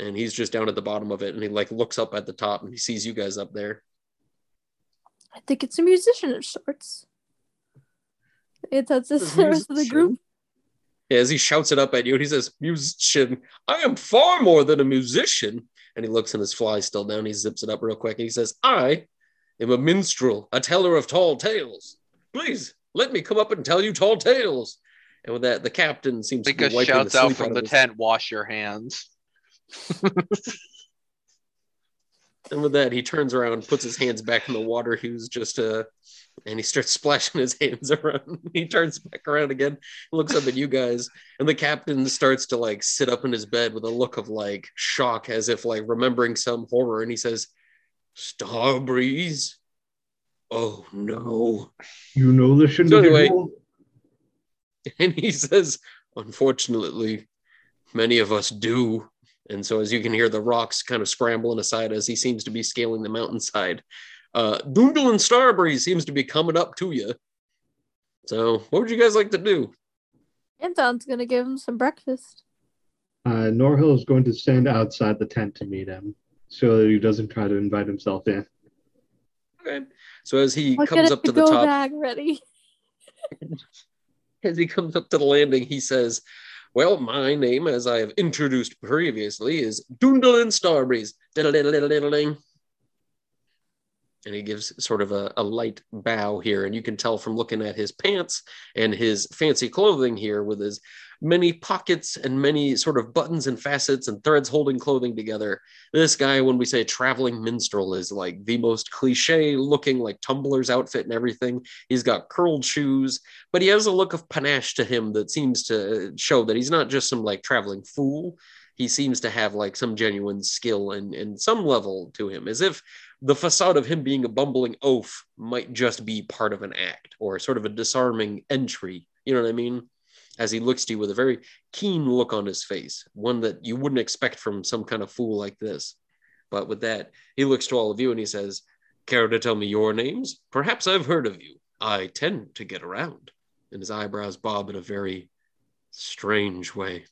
And he's just down at the bottom of it. And he like looks up at the top and he sees you guys up there. I think it's a musician of sorts. It that's the rest of the group. As he shouts it up at you and he says, Musician, I am far more than a musician. And he looks and his fly still down. He zips it up real quick and he says, I am a minstrel, a teller of tall tales. Please let me come up and tell you tall tales. And with that, the captain seems to be wiping shouts the out from of the his- tent, wash your hands. And with that, he turns around, puts his hands back in the water. He was just uh and he starts splashing his hands around. he turns back around again, looks up at you guys, and the captain starts to like sit up in his bed with a look of like shock, as if like remembering some horror. And he says, Starbreeze? Oh no. You know this So anyway- And he says, Unfortunately, many of us do. And so, as you can hear, the rocks kind of scrambling aside as he seems to be scaling the mountainside. Uh, Doondle and Starbreeze seems to be coming up to you. So, what would you guys like to do? Anton's gonna give him some breakfast. Uh, Norhill is going to stand outside the tent to meet him so that he doesn't try to invite himself in. Okay. So, as he I'll comes up to the top, bag ready. as he comes up to the landing, he says, Well, my name, as I have introduced previously, is and Starbreeze. And he gives sort of a, a light bow here. And you can tell from looking at his pants and his fancy clothing here with his many pockets and many sort of buttons and facets and threads holding clothing together. This guy, when we say traveling minstrel, is like the most cliche looking, like tumbler's outfit and everything. He's got curled shoes, but he has a look of panache to him that seems to show that he's not just some like traveling fool. He seems to have like some genuine skill and, and some level to him, as if the facade of him being a bumbling oaf might just be part of an act or sort of a disarming entry. You know what I mean? As he looks to you with a very keen look on his face, one that you wouldn't expect from some kind of fool like this. But with that, he looks to all of you and he says, Care to tell me your names? Perhaps I've heard of you. I tend to get around. And his eyebrows bob in a very strange way.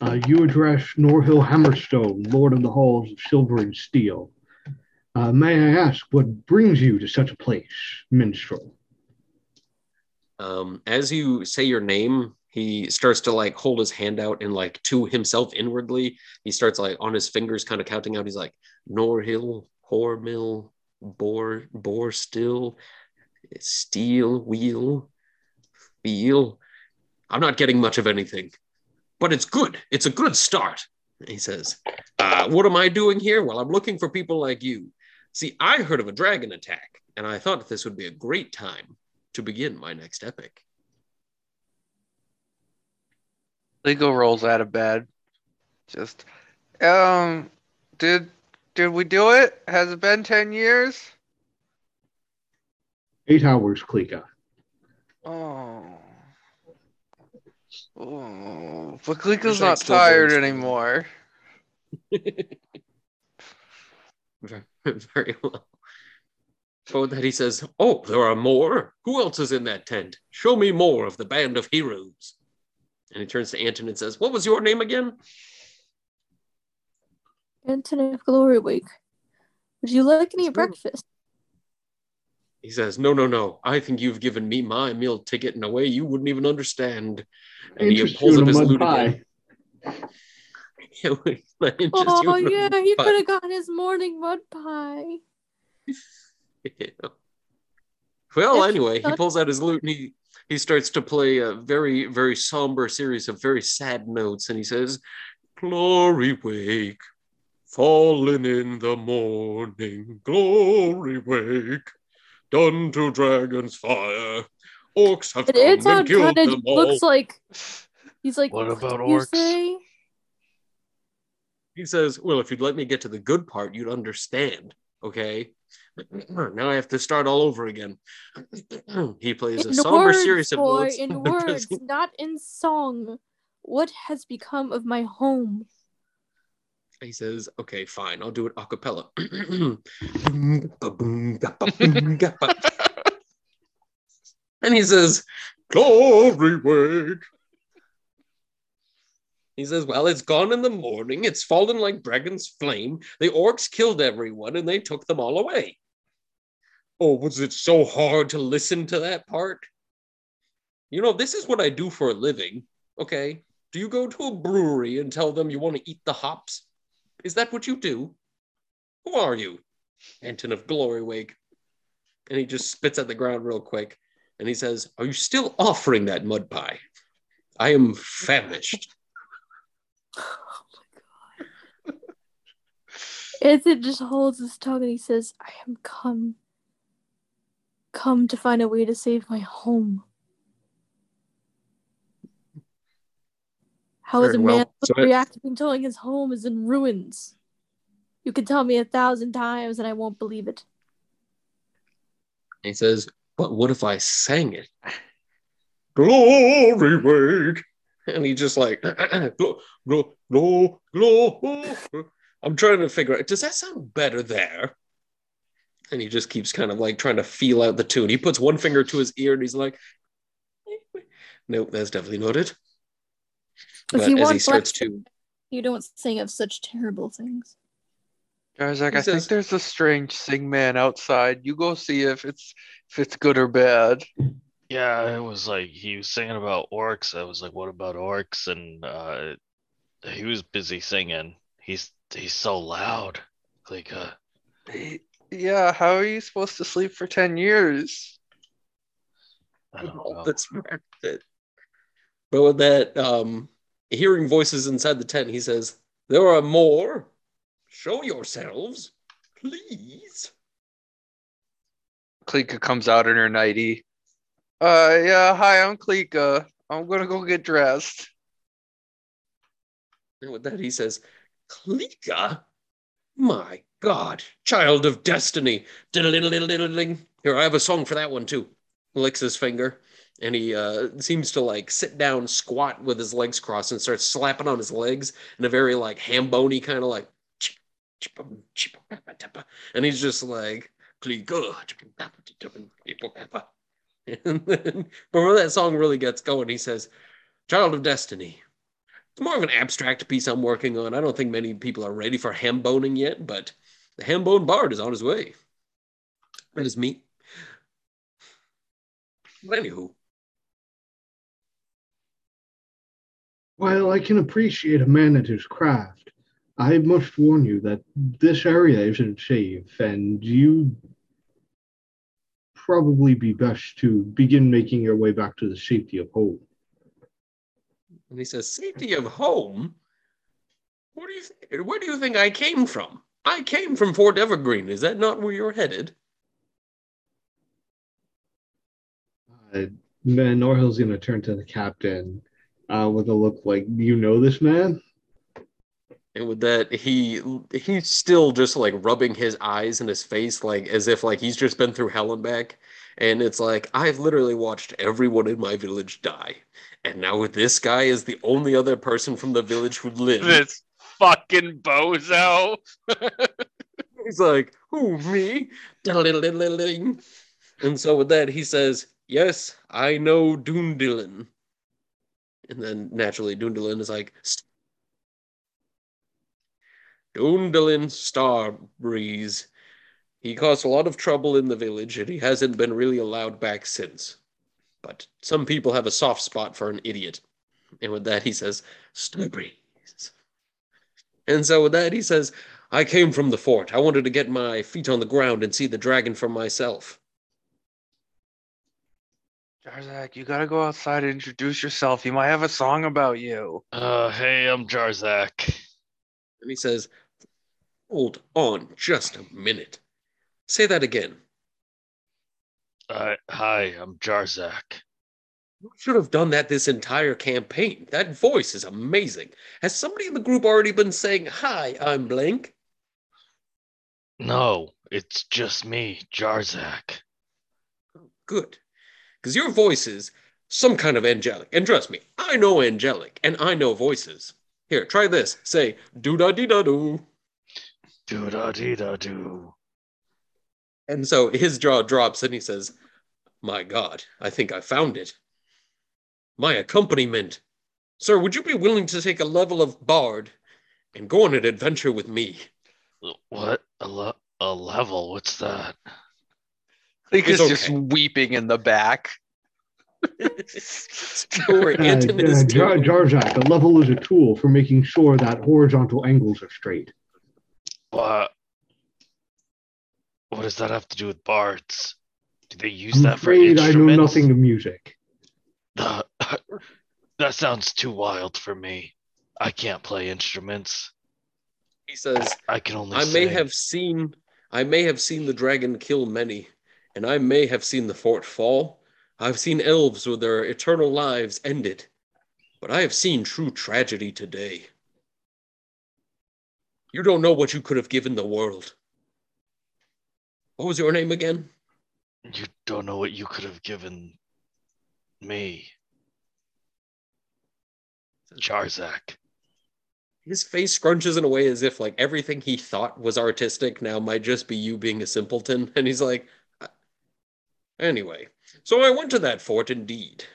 Uh, you address Norhill Hammerstone, Lord of the Halls of Silver and Steel. Uh, may I ask what brings you to such a place, minstrel? Um, as you say your name, he starts to like hold his hand out and like to himself inwardly. He starts like on his fingers, kind of counting out. He's like Norhill, Hormill, Bore, Bore Still, Steel, Wheel, Feel. I'm not getting much of anything, but it's good. It's a good start. He says, uh, What am I doing here? Well, I'm looking for people like you. See, I heard of a dragon attack, and I thought this would be a great time to begin my next epic. Lego rolls out of bed. Just, um, did did we do it? Has it been ten years? Eight hours, Klika. Oh. Oh, but Klika's not tired anymore. Very, very well. So that he says, Oh, there are more? Who else is in that tent? Show me more of the band of heroes. And he turns to Anton and says, What was your name again? Anton of Glory Wake. Would you like any Sure. breakfast? He says, No, no, no. I think you've given me my meal ticket in a way you wouldn't even understand. And he pulls you up his mud lute pie. again. Oh yeah, he could have gotten his morning mud pie. Yeah. Well, If- anyway, he pulls out his lute and he he starts to play a very very somber series of very sad notes, and he says, "Glory wake, fallen in the morning, glory wake, done to dragon's fire, orcs have But come Anton and killed kind them of all." looks like he's like. What about do you orcs?" say?" He says, "Well, if you'd let me get to the good part, you'd understand." Okay. Now I have to start all over again. he plays a somber words, series of boy, notes. in words, not in song. What has become of my home? He says, okay, fine, I'll do it a cappella. and he says, Glory wake. He says, Well, it's gone in the morning. It's fallen like dragon's flame. The orcs killed everyone and they took them all away. Oh, was it so hard to listen to that part? You know, this is what I do for a living. Okay. Do you go to a brewery and tell them you want to eat the hops? Is that what you do? Who are you? Anton of Glory Wake. And he just spits at the ground real quick. And he says, Are you still offering that mud pie? I am famished. Oh Anton just holds his tongue and he says, I am come. Come to find a way to save my home. How is a well. man So supposed to it- react until his home is in ruins? You can tell me a thousand times and I won't believe it. He says, But what if I sang it? Glory wake. And he just like, glow, glow, glow, glow. I'm trying to figure out, does that sound better there? And he just keeps kind of like trying to feel out the tune. He puts one finger to his ear and he's like, Nope, that's definitely not it. If But you as he want starts to, You don't sing of such terrible things. Jarzak, He I says- think there's a strange sing man outside. You go see if it's if it's good or bad. Yeah, it was like he was singing about orcs. I was like, what about orcs? And uh he was busy singing. He's he's so loud. Like uh Yeah, how are you supposed to sleep for 10 years? I don't know. that's worth it. But with that, um, hearing voices inside the tent, he says, There are more. Show yourselves, please. Klika comes out in her nightie. Uh, yeah, hi, I'm Klika. I'm gonna go get dressed. And with that, he says, Klika? My God, child of destiny. Here, I have a song for that one too. Licks his finger, and he uh, seems to like sit down, squat with his legs crossed, and starts slapping on his legs in a very like ham bony kind of like. And he's just like. And then, when that song really gets going, he says, Child of Destiny. It's more of an abstract piece I'm working on. I don't think many people are ready for ham boning yet, but the ham bone bard is on his way. That is me. But anywho, While I can appreciate a man at his craft, I must warn you that this area isn't safe, and you probably be best to begin making your way back to the safety of home. And he says, safety of home. What do you think? Where do you think I came from? I came from Fort Evergreen. Is that not where you're headed? Uh, Norhill's going to turn to the captain uh, with a look like, you know this man? And with that, he he's still just like rubbing his eyes and his face, like as if like he's just been through hell and back. And it's like I've literally watched everyone in my village die, and now with this guy is the only other person from the village who lives. This fucking bozo. He's like, "Who me?" And so with that, he says, "Yes, I know Doondilin." And then naturally, Doondilin is like, "St- Doondilin Starbreeze. He caused a lot of trouble in the village, and he hasn't been really allowed back since. But some people have a soft spot for an idiot." And with that, he says, "Starbreeze." And so with that, he says, I came from the fort. I wanted to get my feet on the ground and see the dragon for myself. Jarzak, you gotta go outside and introduce yourself. He might have a song about you. Uh hey, I'm Jarzak. And he says, Hold on just a minute. Say that again. Uh, hi, I'm Jarzak. You should have done that this entire campaign. That voice is amazing. Has somebody in the group already been saying, Hi, I'm blank? No, it's just me, Jarzak. Good. Because your voice is some kind of angelic. And trust me, I know angelic and I know voices. Here, try this. Say, doo da dee da doo. Do da dee da do. And so his jaw drops and he says, My God, I think I found it. My accompaniment. Sir, would you be willing to take a level of bard and go on an adventure with me? What? A, le- a level? What's that? Klika's It's just okay. weeping in the back. Poor Uh, uh, Jar- doing- Jarzak, a level is a tool for making sure that horizontal angles are straight. What? What does that have to do with bards? Do they use I'm that for afraid I know nothing of music. Uh, that sounds too wild for me. I can't play instruments. He says, I can only. I may have seen I may have seen the dragon kill many, and I may have seen the fort fall. I've seen elves with their eternal lives ended. but I have seen true tragedy today. You don't know what you could have given the world. What was your name again? You don't know what you could have given me. Jarzak. His face scrunches in a way as if like everything he thought was artistic now might just be you being a simpleton. And he's like, "Uh, anyway, so I went to that fort indeed.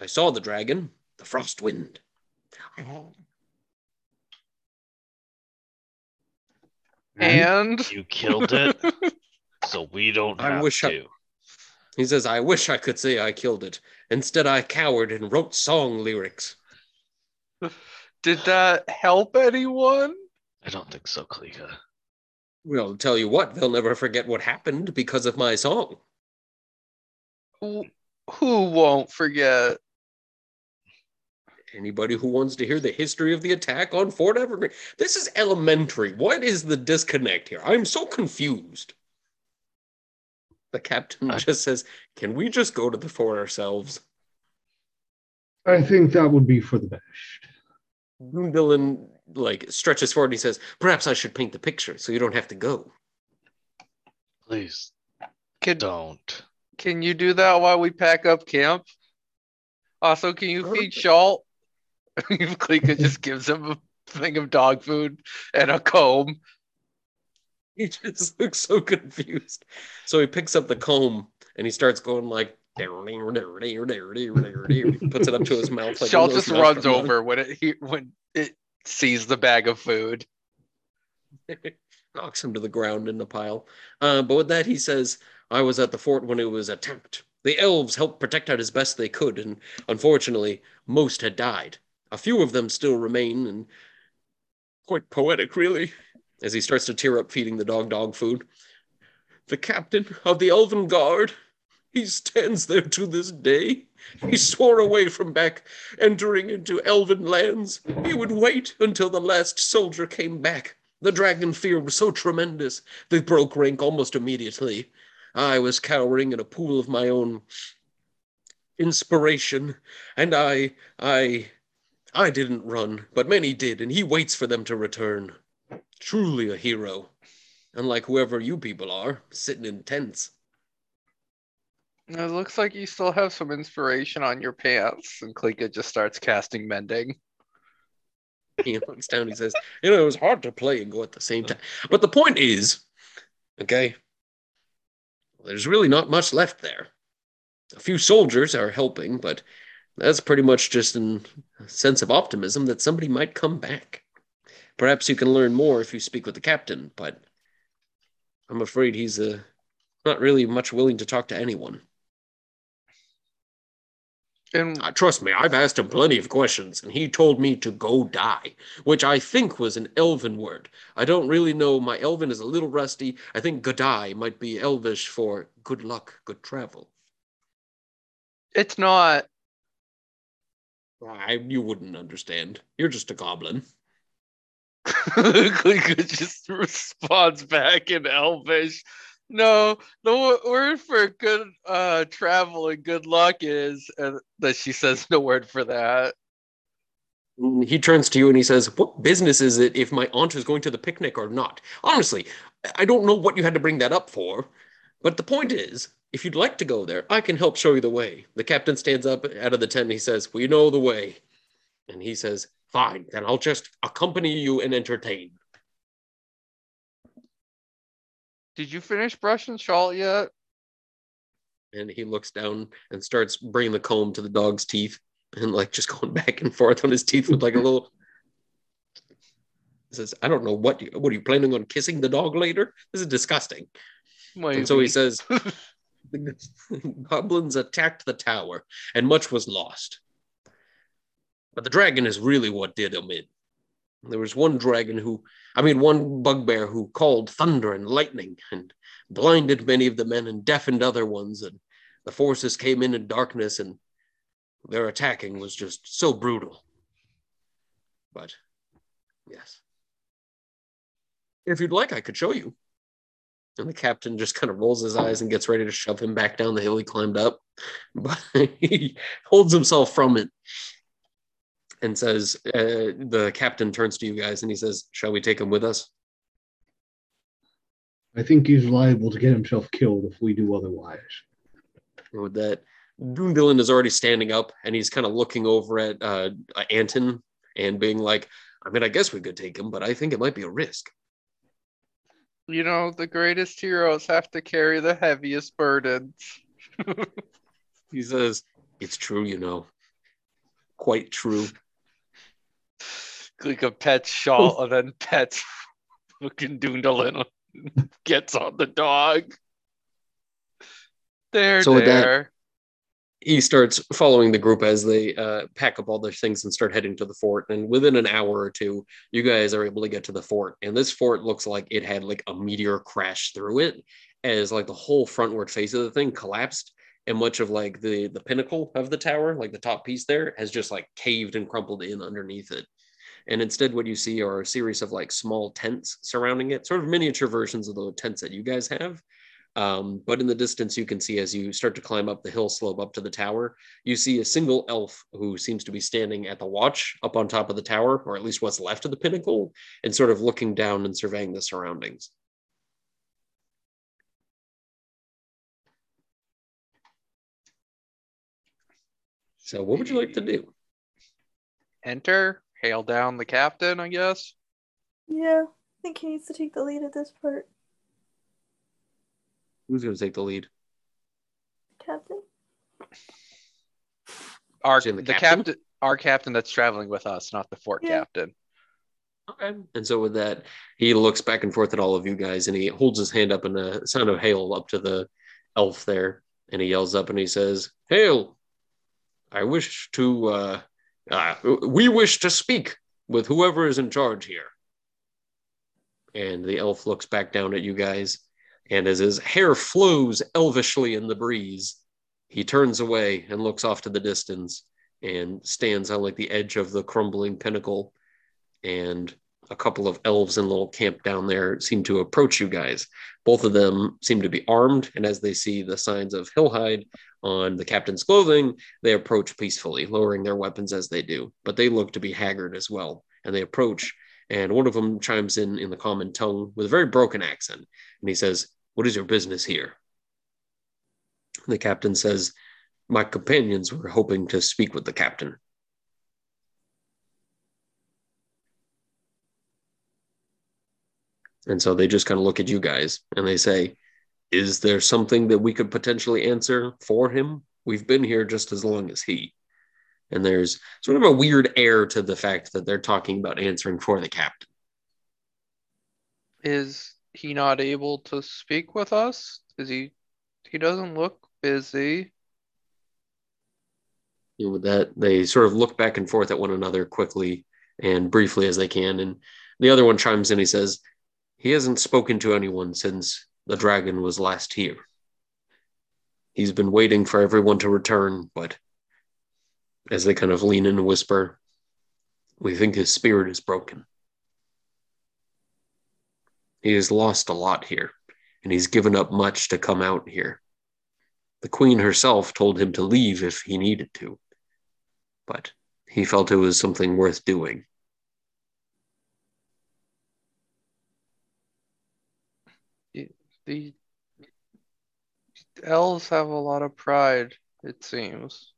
I saw the dragon, the frost wind. And You killed it, so we don't I have wish I- to. He says, I wish I could say I killed it. Instead, I cowered and wrote song lyrics. did that help anyone? I don't think so, Klika. Well, I'll tell you what, they'll never forget what happened because of my song. Who, who won't forget? Anybody who wants to hear the history of the attack on Fort Evergreen. This is elementary. What is the disconnect here? I'm so confused. The captain I- just says, Can we just go to the fort ourselves? I think that would be for the best. Dylan like stretches forward and he says, Perhaps I should paint the picture so you don't have to go. Please Can, don't. can you do that while we pack up camp? Also, can you feed Schalt? Klika just gives him a thing of dog food and a comb. He just looks so confused. So he picks up the comb and he starts going like puts it up to his mouth. Like of just runs over when it he, when it sees the bag of food. knocks him to the ground in the pile. Uh, but with that, he says, I was at the fort when it was attacked. The elves helped protect it as best they could, and unfortunately, most had died. A few of them still remain, and quite poetic, really, as he starts to tear up feeding the dog dog food. The captain of the Elven Guard, he stands there to this day. He swore away from back entering into elven lands. He would wait until the last soldier came back. The dragon fear was so tremendous, they broke rank almost immediately. I was cowering in a pool of my own inspiration, and I, I, I didn't run, but many did, and he waits for them to return. Truly a hero, unlike whoever you people are, sitting in tents. It looks like you still have some inspiration on your pants, and Klika just starts casting mending. He looks down, he says, You know, it was hard to play and go at the same time. But the point is, okay, there's really not much left there. A few soldiers are helping, but that's pretty much just in a sense of optimism that somebody might come back. Perhaps you can learn more if you speak with the captain, but I'm afraid he's uh, not really much willing to talk to anyone. And Uh, trust me, I've asked him plenty of questions, and he told me to go die, which I think was an elven word. I don't really know. My elven is a little rusty. I think Godai might be elvish for good luck, good travel. it's not. I, you wouldn't understand. You're just a goblin. Klika just responds back in Elvish. No, the wo- word for good uh travel and good luck is that she says no word for that. Mm, He turns to you and he says, What business is it if my aunt is going to the picnic or not? Honestly, I don't know what you had to bring that up for. But the point is, if you'd like to go there, I can help show you the way. The captain stands up out of the tent and he says, We know the way. And he says, Fine, then I'll just accompany you and entertain. Did you finish brushing Schalt yet? And he looks down and starts bringing the comb to the dog's teeth and like just going back and forth on his teeth with like a little. He says, I don't know what you, what are you planning on kissing the dog later? This is disgusting. And so he says, the goblins attacked the tower, and much was lost. But the dragon is really what did them in. There was one dragon who, I mean, one bugbear who called thunder and lightning and blinded many of the men and deafened other ones. And the forces came in in darkness, and their attacking was just so brutal. But yes. If you'd like, I could show you. And the captain just kind of rolls his eyes and gets ready to shove him back down the hill he climbed up. But he holds himself from it and says, uh, the captain turns to you guys and he says, Shall we take him with us? I think he's liable to get himself killed if we do otherwise. And with that, Doondilin is already standing up and he's kind of looking over at uh, Anton and being like, I mean, I guess we could take him, but I think it might be a risk. You know, the greatest heroes have to carry the heaviest burdens. He says, It's true, you know. Quite true. Klika pet Schalt and then pets fucking Doondalin gets on the dog. There, So with that- there. he starts following the group as they uh, pack up all their things and start heading to the fort. And within an hour or two, you guys are able to get to the fort. And this fort looks like it had like a meteor crash through it, as like the whole frontward face of the thing collapsed, and much of like the the pinnacle of the tower, like the top piece there, has just like caved and crumpled in underneath it. And instead, what you see are a series of like small tents surrounding it, sort of miniature versions of the tents that you guys have. Um, but in the distance, you can see as you start to climb up the hill slope up to the tower, you see a single elf who seems to be standing at the watch up on top of the tower, or at least what's left of the pinnacle, and sort of looking down and surveying the surroundings. So, what would you like to do? Enter, hail down the captain, I guess. Yeah, I think he needs to take the lead at this part, Who's going to take the lead? Captain. Our the the, captain? captain? our captain that's traveling with us, not the fort Yeah. captain. Okay. And so with that, he looks back and forth at all of you guys and he holds his hand up in a sound of hail up to the elf there. And he yells up and he says, Hail! I wish to, uh, uh, we wish to speak with whoever is in charge here. And the elf looks back down at you guys. And as his hair flows elvishly in the breeze, he turns away and looks off to the distance and stands on like the edge of the crumbling pinnacle and a couple of elves in little camp down there seem to approach you guys. Both of them seem to be armed, and as they see the signs of Hillhide on the captain's clothing, they approach peacefully, lowering their weapons as they do. But they look to be haggard as well, and they approach, and one of them chimes in in the common tongue with a very broken accent, and he says, "What is your business here?" The captain says, "My companions were hoping to speak with the captain." And so they just kind of look at you guys and they say, Is there something that we could potentially answer for him? We've been here just as long as he. And there's sort of a weird air to the fact that they're talking about answering for the captain. Is he not able to speak with us? Is he? He doesn't look busy. And with that, they sort of look back and forth at one another quickly and briefly as they can. And the other one chimes in. He says, He hasn't spoken to anyone since the dragon was last here. He's been waiting for everyone to return, but as they kind of lean in and whisper, we think his spirit is broken. He has lost a lot here, and he's given up much to come out here. The queen herself told him to leave if he needed to, but he felt it was something worth doing. The elves have a lot of pride, it seems.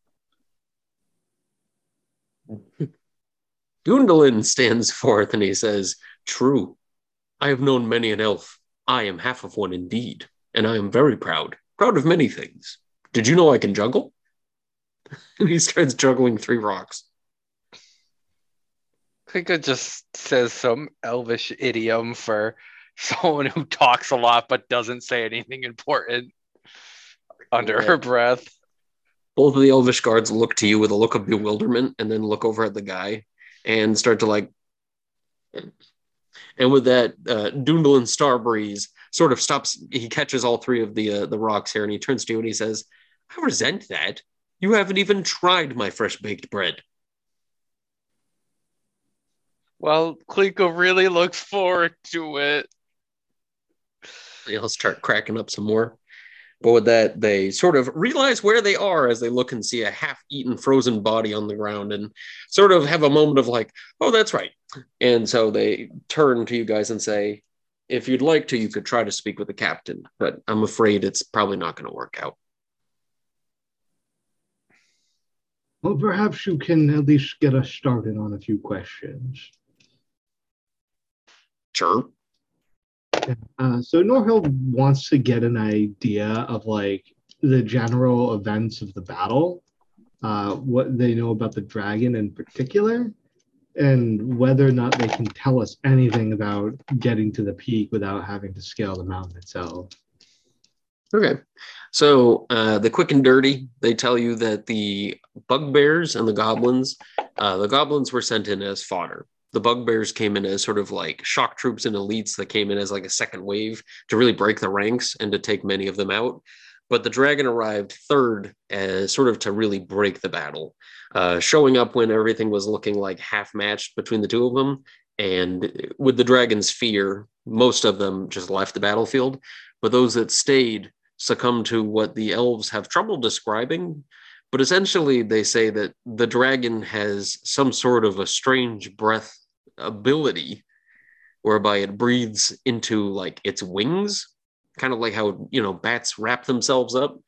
Gundolin stands forth and he says, True. I have known many an elf. I am half of one indeed, and I am very proud. Proud of many things. Did you know I can juggle? and he starts juggling three rocks. It just says some elvish idiom for someone who talks a lot but doesn't say anything important under her breath. Both of the elvish guards look to you with a look of bewilderment and then look over at the guy and start to like. And with that, uh, Doondle and Starbreeze sort of stops. He catches all three of the uh, the rocks here and he turns to you and he says, I resent that. You haven't even tried my fresh baked bread. Well, Klika really looks forward to it. All start cracking up some more. But with that, they sort of realize where they are as they look and see a half eaten frozen body on the ground and sort of have a moment of like, oh, that's right. And so they turn to you guys and say, if you'd like to, you could try to speak with the captain, but I'm afraid it's probably not going to work out. Well, perhaps you can at least get us started on a few questions. Sure. Uh, so Norhill wants to get an idea of like the general events of the battle, uh, what they know about the dragon in particular, and whether or not they can tell us anything about getting to the peak without having to scale the mountain itself. Okay. So uh, the quick and dirty, they tell you that the bugbears and the goblins, uh, the goblins were sent in as fodder. The bugbears came in as sort of like shock troops and elites that came in as like a second wave to really break the ranks and to take many of them out. But the dragon arrived third as sort of to really break the battle, uh, showing up when everything was looking like half matched between the two of them. And with the dragon's fear, most of them just left the battlefield. But those that stayed succumbed to what the elves have trouble describing. But essentially, they say that the dragon has some sort of a strange breath ability whereby it breathes into like its wings, kind of like how, you know, bats wrap themselves up,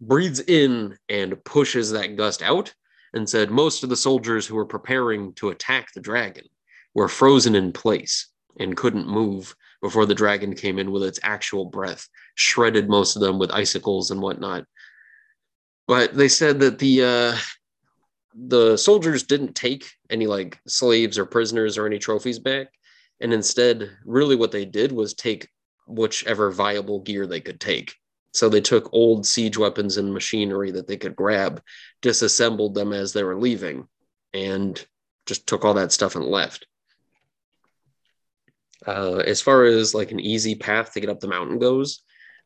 breathes in and pushes that gust out. And said most of the soldiers who were preparing to attack the dragon were frozen in place and couldn't move before the dragon came in with its actual breath, shredded most of them with icicles and whatnot. But they said that the uh, the soldiers didn't take any like slaves or prisoners or any trophies back, and instead, really what they did was take whichever viable gear they could take. So they took old siege weapons and machinery that they could grab, disassembled them as they were leaving, and just took all that stuff and left. Uh, as far as like an easy path to get up the mountain goes,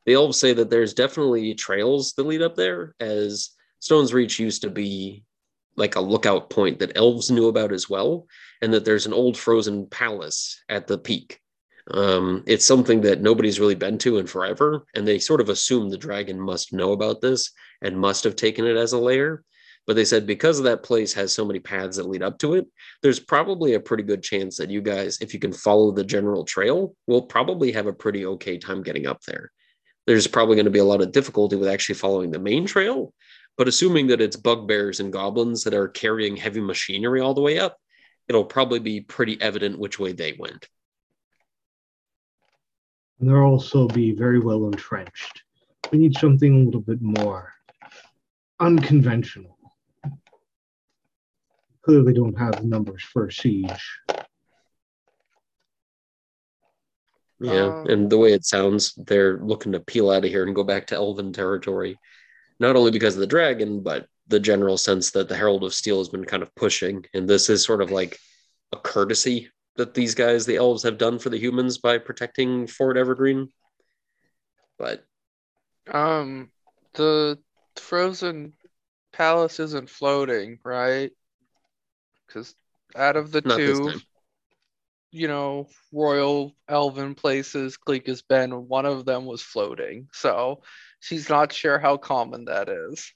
they all say that there's definitely trails that lead up there, as Stone's Reach used to be like a lookout point that elves knew about as well, and that there's an old frozen palace at the peak. Um, it's something that nobody's really been to in forever, and they sort of assume the dragon must know about this and must have taken it as a lair. But they said because that place has so many paths that lead up to it, there's probably a pretty good chance that you guys, if you can follow the general trail, will probably have a pretty okay time getting up there. There's probably going to be a lot of difficulty with actually following the main trail, but assuming that it's bugbears and goblins that are carrying heavy machinery all the way up, it'll probably be pretty evident which way they went. And they'll also be very well entrenched. We need something a little bit more unconventional clearly don't have the numbers for a siege. Yeah, Um, and the way it sounds, they're looking to peel out of here and go back to Elven territory, not only because of the dragon, but the general sense that the Herald of Steel has been kind of pushing, and this is sort of like a courtesy that these guys, the elves, have done for the humans by protecting Fort Evergreen. But Um, the frozen palace isn't floating, right? Because out of the not two, you know, royal elven places Gleek has been, one of them was floating. So she's not sure how common that is.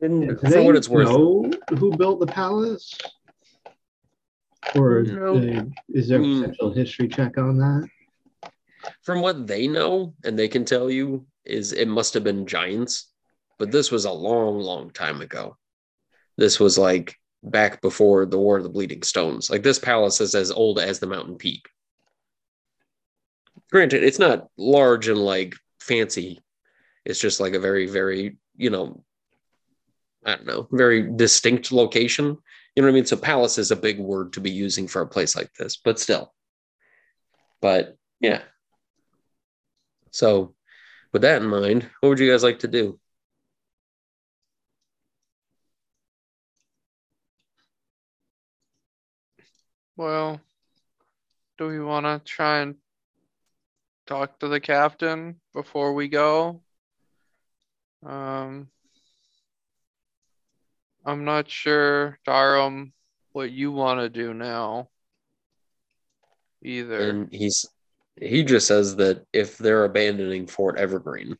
And Do for they what it's worth, know who built the palace? Or No. is there a Hmm. potential history check on that? from what they know and they can tell you, is it must have been giants, but this was a long, long time ago. This was like back before the War of the Bleeding Stones. Like this palace is as old as the mountain peak. Granted, it's not large and like fancy. It's just like a very, very, you know, I don't know, very distinct location. You know what I mean? So palace is a big word to be using for a place like this, but still. But yeah. So with that in mind, what would you guys like to do? Well, do we want to try and talk to the captain before we go? Um, I'm not sure, Darum, what you want to do now. Either. And he's he just says that if they're abandoning Fort Evergreen,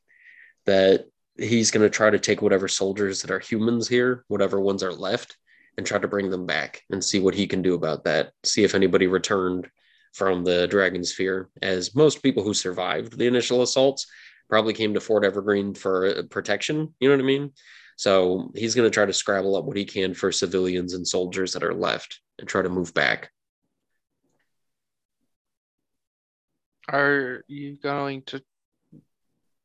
that he's going to try to take whatever soldiers that are humans here, whatever ones are left, and try to bring them back and see what he can do about that. See if anybody returned from the Dragon Sphere, as most people who survived the initial assaults probably came to Fort Evergreen for uh, protection. You know what I mean? So he's going to try to scrabble up what he can for civilians and soldiers that are left and try to move back. Are you going to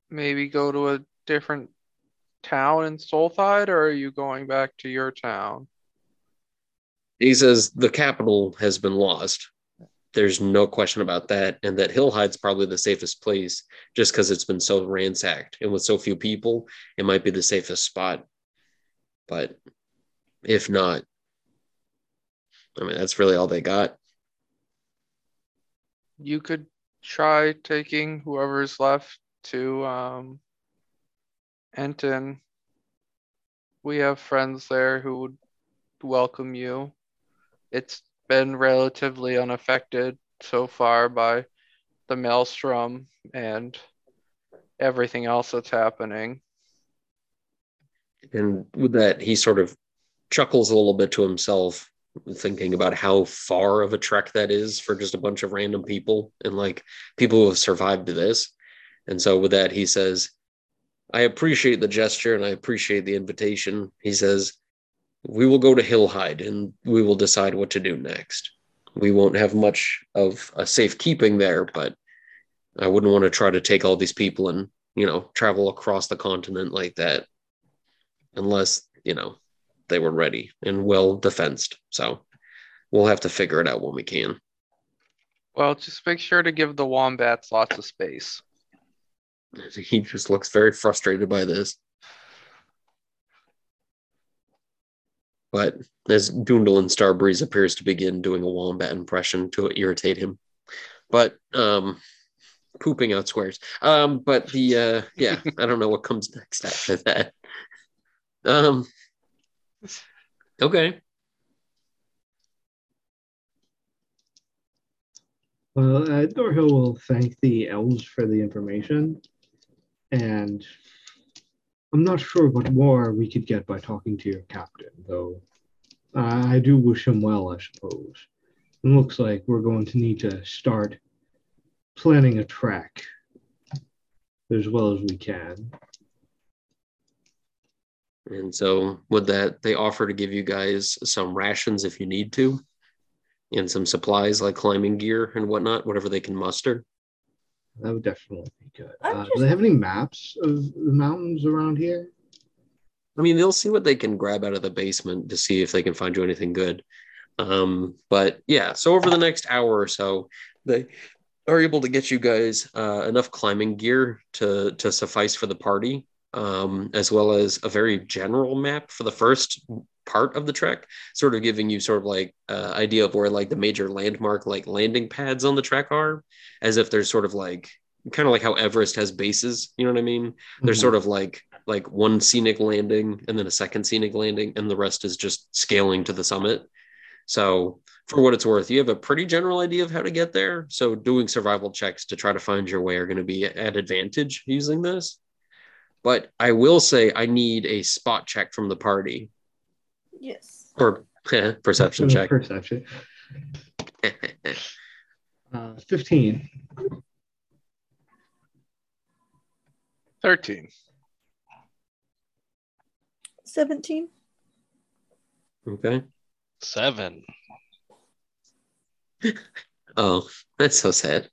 maybe go to a different town in Solthide, or are you going back to your town? He says the capital has been lost. There's no question about that. And that Hillhide's probably the safest place just because it's been so ransacked. And with so few people, it might be the safest spot. But if not, I mean, that's really all they got. You could try taking whoever's left to um, Enton. We have friends there who would welcome you. It's been relatively unaffected so far by the maelstrom and everything else that's happening. And with that, he sort of chuckles a little bit to himself, thinking about how far of a trek that is for just a bunch of random people and like people who have survived this. And so with that, he says, I appreciate the gesture and I appreciate the invitation. He says, We will go to Hillhide and we will decide what to do next. We won't have much of a safekeeping there, but I wouldn't want to try to take all these people and, you know, travel across the continent like that unless, you know, they were ready and well defensed. So we'll have to figure it out when we can. Well, just make sure to give the wombats lots of space. He just looks very frustrated by this. But as Doondle and Starbreeze appears to begin doing a wombat impression to irritate him. But um pooping out squares. Um, but the uh yeah, I don't know what comes next after that. Um okay. Well, uh, Dorhill will thank the elves for the information, and I'm not sure what more we could get by talking to your captain, though. I do wish him well, I suppose. It looks like we're going to need to start planning a track as well as we can. And so would that they offer to give you guys some rations if you need to, and some supplies like climbing gear and whatnot, whatever they can muster. That would definitely be good. Uh, just- do they have any maps of the mountains around here? I mean, they'll see what they can grab out of the basement to see if they can find you anything good. Um, but yeah, so over the next hour or so, they are able to get you guys uh, enough climbing gear to to suffice for the party, um, as well as a very general map for the first part of the trek, sort of giving you sort of like uh, idea of where like the major landmark like landing pads on the trek are, as if there's sort of like kind of like how Everest has bases. You know what I mean? There's Mhm. sort of like like one scenic landing and then a second scenic landing, and the rest is just scaling to the summit. So for what it's worth, you have a pretty general idea of how to get there. So doing survival checks to try to find your way are going to be at advantage using this. But I will say I need a spot check from the party Yes. or perception check. Perception. Uh, 15. 13. 17. okay. Seven. Oh, that's so sad.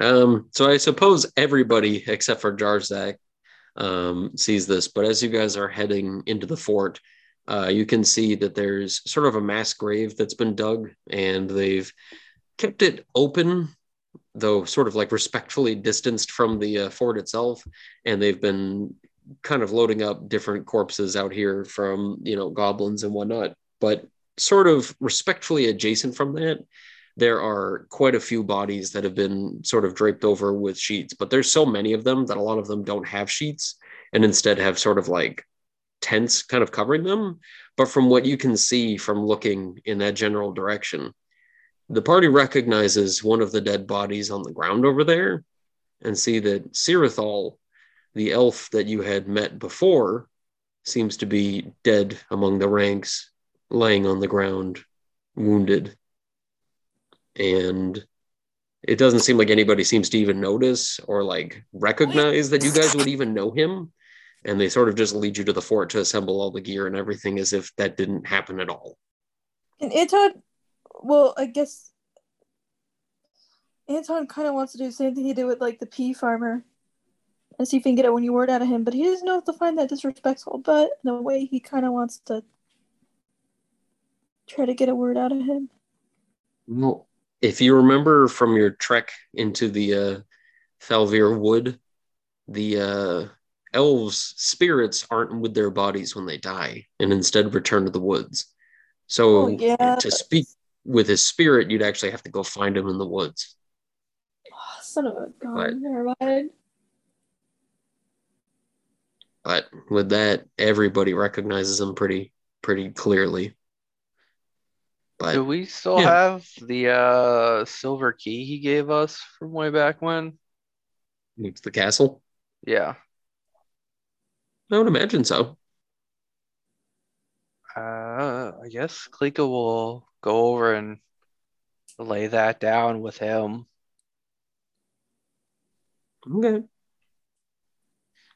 Um, so I suppose everybody except for Jarzak um, sees this, but as you guys are heading into the fort, uh, you can see that there's sort of a mass grave that's been dug, and they've kept it open, though sort of like respectfully distanced from the uh, fort itself, and they've been kind of loading up different corpses out here from you know goblins and whatnot, but sort of respectfully adjacent from that there are quite a few bodies that have been sort of draped over with sheets, but there's so many of them that a lot of them don't have sheets and instead have sort of like tents kind of covering them. But from what you can see from looking in that general direction, the party recognizes one of the dead bodies on the ground over there and see that Sirathal the elf that you had met before seems to be dead among the ranks, laying on the ground, wounded. And it doesn't seem like anybody seems to even notice or like recognize that you guys would even know him. And they sort of just lead you to the fort to assemble all the gear and everything as if that didn't happen at all. And Anton, well, I guess Anton kind of wants to do the same thing he did with like the pea farmer and see if he can get a word out of him, but he doesn't know if to find that disrespectful. But in a way, he kind of wants to try to get a word out of him. Well, if you remember from your trek into the uh, Thalvir Wood, the uh, elves' spirits aren't with their bodies when they die, and instead return to the woods. So Oh, yeah. to speak with his spirit, you'd actually have to go find him in the woods. Oh, son of a gun. Never mind. But with that, everybody recognizes him pretty pretty clearly. But Do we still Yeah. have the uh silver key he gave us from way back when? it's the castle. Yeah. I would imagine so. Uh I guess Klika will go over and lay that down with him. Okay.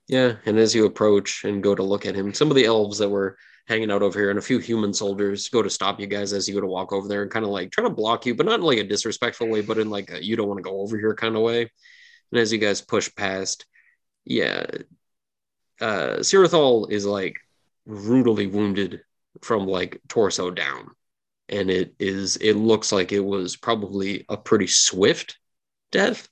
Yeah, and as you approach and go to look at him, some of the elves that were hanging out over here and a few human soldiers go to stop you guys as you go to walk over there and kind of like try to block you, but not in like a disrespectful way, but in like a you don't want to go over here kind of way. And as you guys push past, yeah, uh is like brutally wounded from like torso down. And it is it looks like it was probably a pretty swift death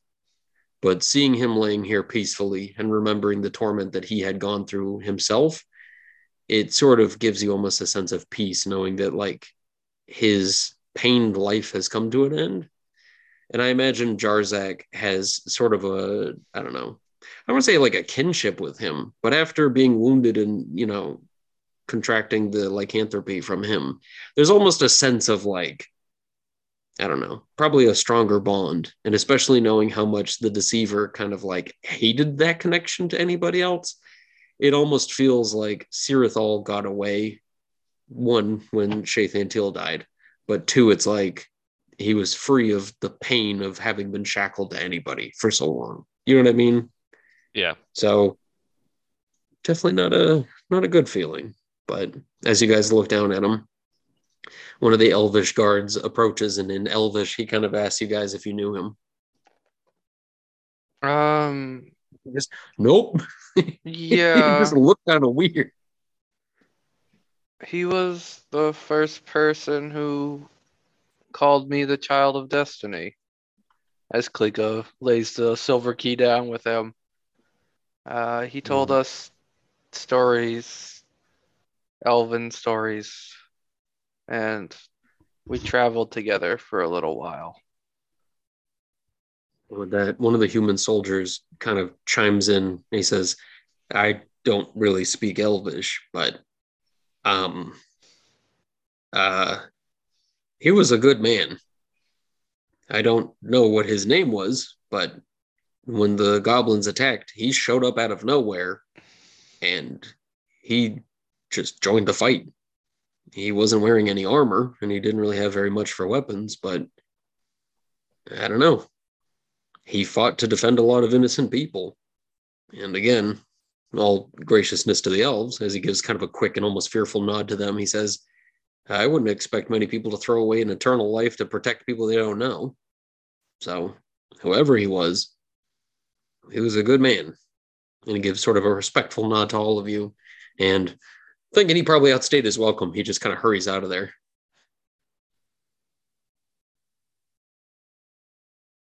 but seeing him laying here peacefully and remembering the torment that he had gone through himself it sort of gives you almost a sense of peace knowing that like his pained life has come to an end and i imagine jarzak has sort of a i don't know i want to say like a kinship with him but after being wounded and you know contracting the lycanthropy from him there's almost a sense of like I don't know, probably a stronger bond. And especially knowing how much the deceiver kind of like hated that connection to anybody else, it almost feels like Sirathal got away. One, when Shathantil died, but two, it's like he was free of the pain of having been shackled to anybody for so long. You know what I mean? Yeah. So definitely not a not a good feeling. But as you guys look down at him, one of the elvish guards approaches and in elvish he kind of asks you guys if you knew him Um just, nope Yeah. he just looked kind of weird He was the first person who called me the child of destiny. As Klika lays the silver key down with him. Uh, he told Mhm. us stories, elven stories, and we traveled together for a little while. with that one of the human soldiers kind of chimes in and he says i don't really speak elvish but um uh he was a good man i don't know what his name was but when the goblins attacked he showed up out of nowhere and he just joined the fight he wasn't wearing any armor and he didn't really have very much for weapons but i don't know he fought to defend a lot of innocent people. And again, all graciousness to the elves, as he gives kind of a quick and almost fearful nod to them, he says, I wouldn't expect many people to throw away an eternal life to protect people they don't know. So, whoever he was, he was a good man. And he gives sort of a respectful nod to all of you. And thinking he probably outstayed his welcome, he just kind of hurries out of there.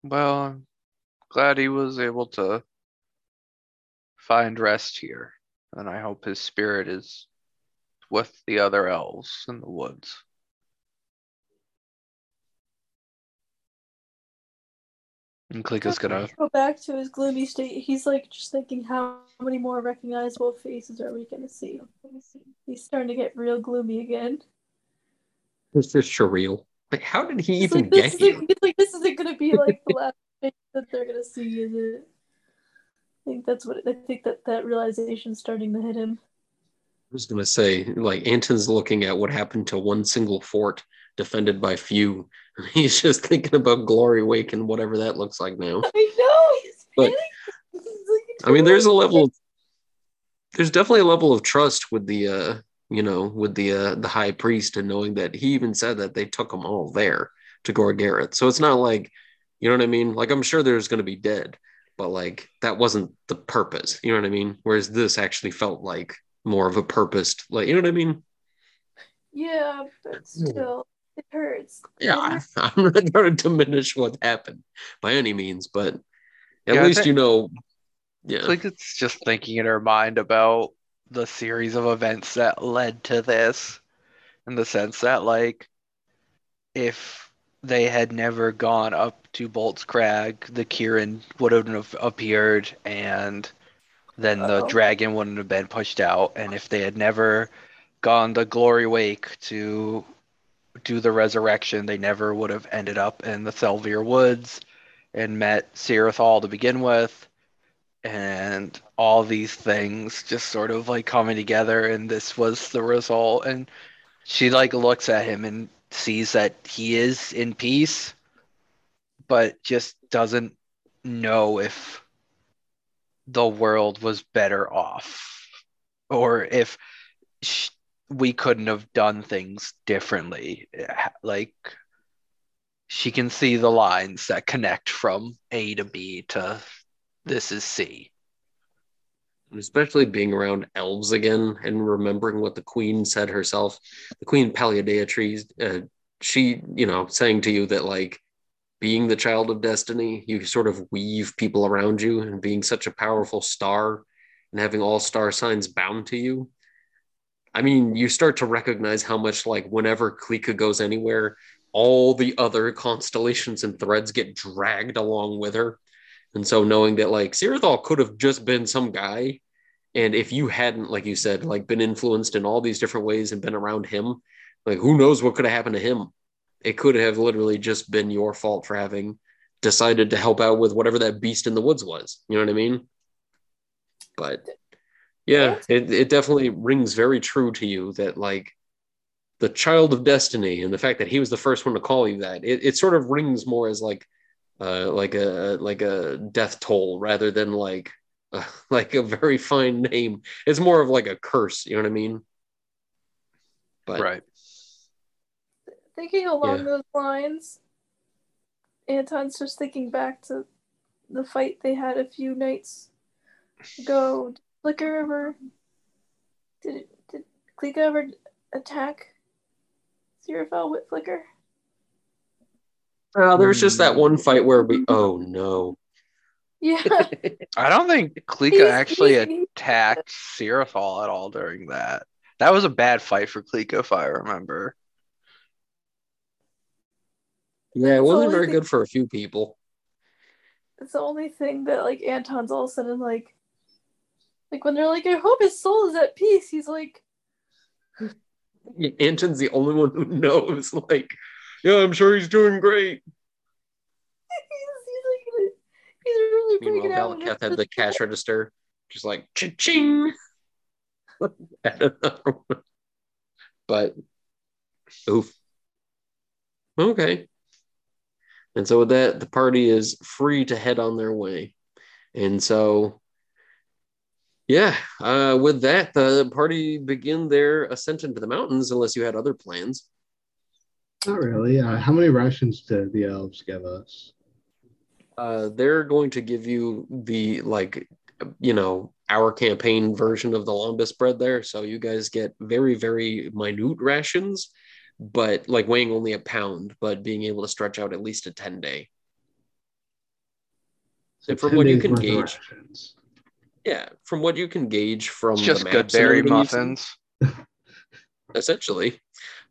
Well, I'm glad he was able to find rest here, and I hope his spirit is with the other elves in the woods. And Klika's gonna go back to his gloomy state. He's like just thinking, how many more recognizable faces are we gonna see? He's starting to get real gloomy again. It's just surreal. Like, how did he He's even like, this get isn't, here? he's like, this isn't gonna be like the last face that they're gonna see, is it? I think that's what I think that that realization's starting to hit him. I was gonna say, like Anton's looking at what happened to one single fort defended by few. He's just thinking about Glory Wake and whatever that looks like now. I know. He's But- like, I mean, there's a level. There's definitely a level of trust with the, uh, you know, with the uh, the high priest, and knowing that he even said that they took them all there to Gor'Gereth. So it's not like, you know what I mean? Like I'm sure there's going to be dead, but like that wasn't the purpose. You know what I mean? Whereas this actually felt like more of a purposed, like you know what I mean? Yeah, but still, it hurts. Yeah, I- I'm not going to diminish what happened by any means, but at Yeah, least think- you know. Yeah, Like it's just thinking in her mind about the series of events that led to this, in the sense that like, if they had never gone up to Bolt's Crag, the Kieran wouldn't have appeared, and then the Uh-oh. dragon wouldn't have been pushed out. And if they had never gone to Glory Wake to do the resurrection, they never would have ended up in the Thalvir Woods and met Sirathal to begin with. And all these things just sort of like coming together and this was the result. And she like looks at him and sees that he is in peace but just doesn't know if the world was better off or if we couldn't have done things differently like she can see the lines that connect from A to B to this is C. especially being around elves again and remembering what the queen said herself the queen Paliadeatrice, uh, she you know saying to you that like being the child of destiny you sort of weave people around you and being such a powerful star and having all star signs bound to you i mean you start to recognize how much like whenever klika goes anywhere all the other constellations and threads get dragged along with her and so knowing that like Sirathal could have just been some guy and if you hadn't, like you said, like been influenced in all these different ways and been around him, like who knows what could have happened to him? It could have literally just been your fault for having decided to help out with whatever that beast in the woods was. You know what I mean? But yeah, it, it definitely rings very true to you that like the child of destiny and the fact that he was the first one to call you that, it, it sort of rings more as like uh like a like a death toll rather than like uh, like a very fine name. It's more of like a curse, you know what I mean? But right. Thinking along Yeah. those lines, Anton's just thinking back to the fight they had a few nights ago. Did Flicker ever did did Klika ever attack Sirathal with Flicker? uh, there was just that one fight where we oh no. Yeah. I don't think Klika He's- actually he's- attacked Sirathal at all during that. That was a bad fight for Klika, if I remember. Yeah, it wasn't very think- good for a few people. It's the only thing that like Anton's all of a sudden like like when they're like, I hope his soul is at peace, he's like Anton's the only one who knows, like, yeah, I'm sure he's doing great. he's, he's like he's really freaking Meanwhile, out. Valaketh had the cash register, just like cha-ching. but oof. Okay. And so with that, the party is free to head on their way. And so yeah, uh, with that, the party begin their ascent into the mountains, unless you had other plans. Not really. Uh, how many rations did the elves give us? uh, they're going to give you the like you know our campaign version of the lembas bread there so you guys get very very minute rations but like weighing only a pound but being able to stretch out at least a 10 day So And from 10 what you can gauge- rations. Yeah from what you can gauge from It's the just good berry everything you've seen, muffins. essentially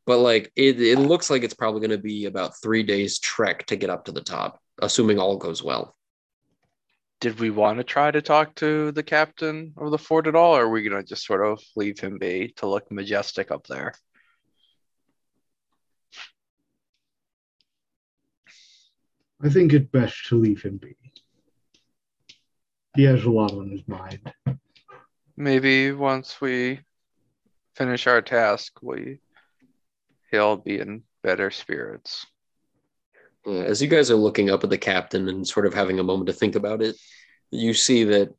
but like it, it looks like it's probably going to be about three days trek to get up to the top assuming all goes well Did we want to try to talk to the captain of the fort at all, or are we gonna just sort of leave him be to look majestic up there? I think it best to leave him be. He has a lot on his mind. Maybe once we finish our task, we he'll be in better spirits. Uh, as you guys are looking up at the captain and sort of having a moment to think about it, you see that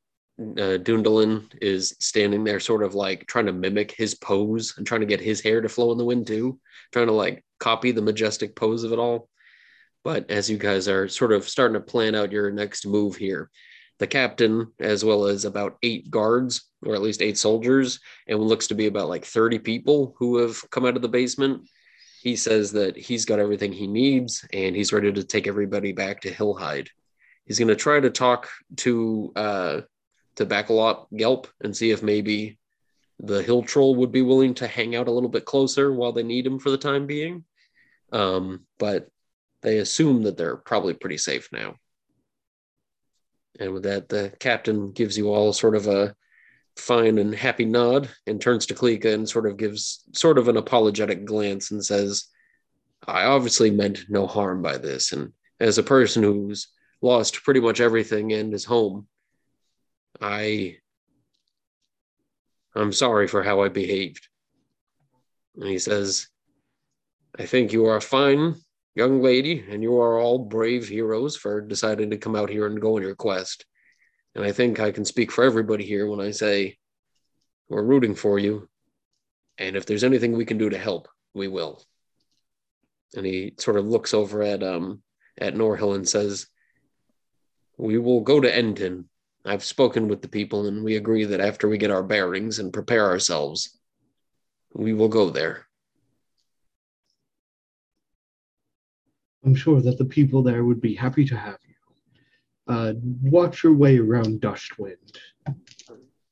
uh, Dundalin is standing there, sort of like trying to mimic his pose and trying to get his hair to flow in the wind too, trying to like copy the majestic pose of it all. But as you guys are sort of starting to plan out your next move here, the captain, as well as about eight guards, or at least eight soldiers, and looks to be about like 30 people who have come out of the basement, he says that he's got everything he needs and he's ready to take everybody back to Hillhide. He's going to try to talk to uh, to Bacalot Gelp and see if maybe the Hill Troll would be willing to hang out a little bit closer while they need him for the time being. Um, but they assume that they're probably pretty safe now. And with that, the captain gives you all sort of a fine and happy nod and turns to Klika and sort of gives sort of an apologetic glance and says, I obviously meant no harm by this. And as a person who's lost pretty much everything in his home, I I'm sorry for how I behaved. And he says, I think you are fine young lady, and you are all brave heroes for deciding to come out here and go on your quest. And I think I can speak for everybody here when I say we're rooting for you. And if there's anything we can do to help, we will. And he sort of looks over at um at Norhill and says, We will go to Enton. I've spoken with the people, and we agree that after we get our bearings and prepare ourselves, we will go there. I'm sure that the people there would be happy to have you. Uh, watch your way around Dustwind.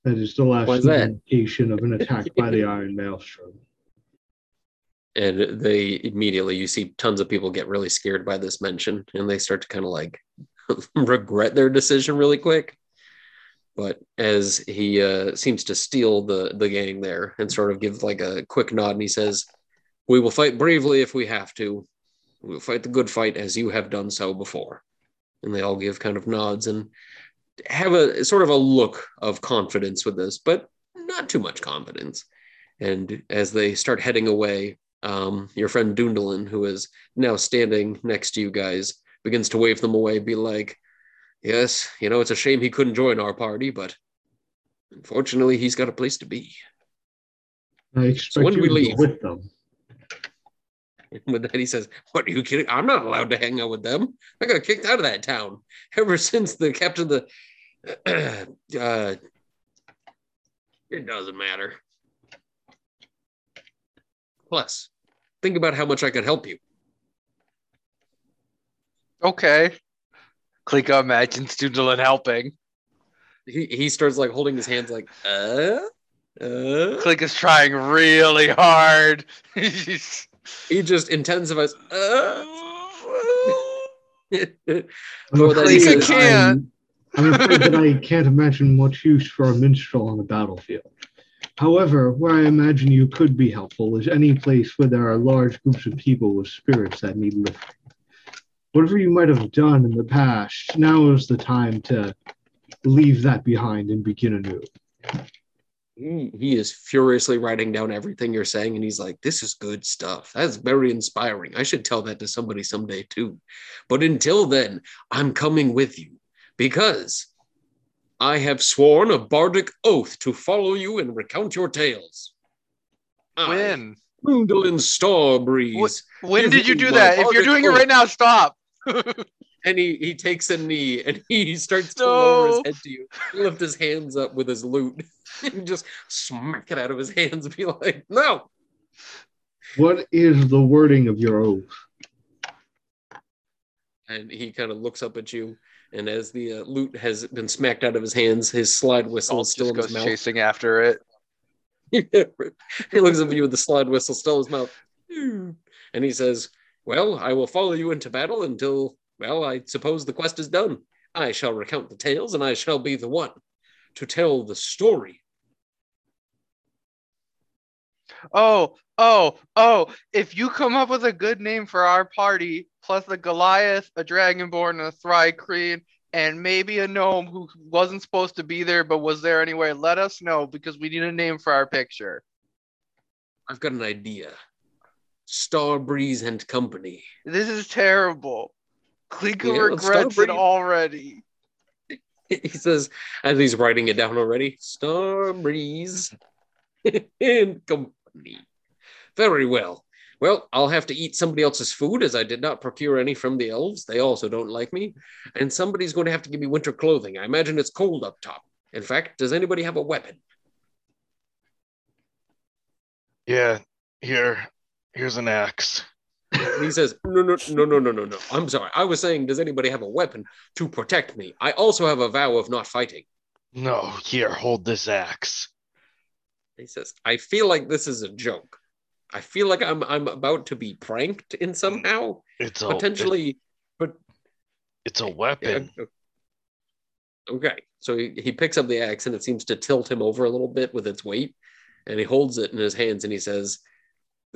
That is the last indication of an attack by the Iron Maelstrom. and they immediately you see tons of people get really scared by this mention and they start to kind of like regret their decision really quick but as he uh, seems to steal the the gang there and sort of give like a quick nod and he says we will fight bravely if we have to we will fight the good fight as you have done so before and they all give kind of nods and have a sort of a look of confidence with this but not too much confidence and as they start heading away um, your friend Dundalin, who is now standing next to you guys, begins to wave them away, be like, Yes, you know, it's a shame he couldn't join our party, but unfortunately, he's got a place to be. I expect when do you we leave? with them. With that, he says, What are you kidding? I'm not allowed to hang out with them. I got kicked out of that town ever since the captain of the. uh, it doesn't matter. Plus, think about how much I could help you. Okay. Klika imagines Doodlin helping. He, he starts like holding his hands like, uh, uh. Klika's trying really hard. He's- He just intensifies, uh. I'm Well, afraid he that says- I'm, I'm afraid that I can't imagine much use for a minstrel on the battlefield. However, where I imagine you could be helpful is any place where there are large groups of people with spirits that need lifting. Whatever you might have done in the past, now is the time to leave that behind and begin anew. He, he is furiously writing down everything you're saying and he's like this is good stuff that's very inspiring i should tell that to somebody someday too but until then i'm coming with you because i have sworn a bardic oath to follow you and recount your tales when? Gundolin Starbreeze. When Give did you do that? If you're doing it right now, stop. And he, he takes a knee and he starts to lower his head to you, He lift his hands up with his lute, just smack it out of his hands and be like, no. What is the wording of your oath? and he kind of looks up at you. And as the uh, lute has been smacked out of his hands, his slide whistle is still just in his goes mouth. chasing after it. he looks up at you with the slide whistle still in his mouth. And he says, Well, I will follow you into battle until, well, I suppose the quest is done. I shall recount the tales, and I shall be the one to tell the story. Oh, oh, oh. If you come up with a good name for our party, plus a Goliath, a Dragonborn, and a Thri-kreen, and maybe a gnome who wasn't supposed to be there but was there anyway. Let us know because we need a name for our picture. I've got an idea. Star Breeze and Company. This is terrible. Klika Yeah, regrets it already. He says, as he's writing it down already, Star Breeze and Company. Very well. Well, I'll have to eat somebody else's food as I did not procure any from the elves. They also don't like me. And somebody's going to have to give me winter clothing. I imagine it's cold up top. In fact, does anybody have a weapon? Yeah, here, here's an axe. And he says, No, no, no, no, no, no, no. I'm sorry. I was saying, does anybody have a weapon to protect me? I also have a vow of not fighting. No, here, hold this axe. He says, I feel like this is a joke. I feel like I'm I'm about to be pranked in somehow. It's a Potentially, but It's a yeah, weapon. Okay. So he, he picks up the axe and it seems to tilt him over a little bit with its weight. And he holds it in his hands and he says,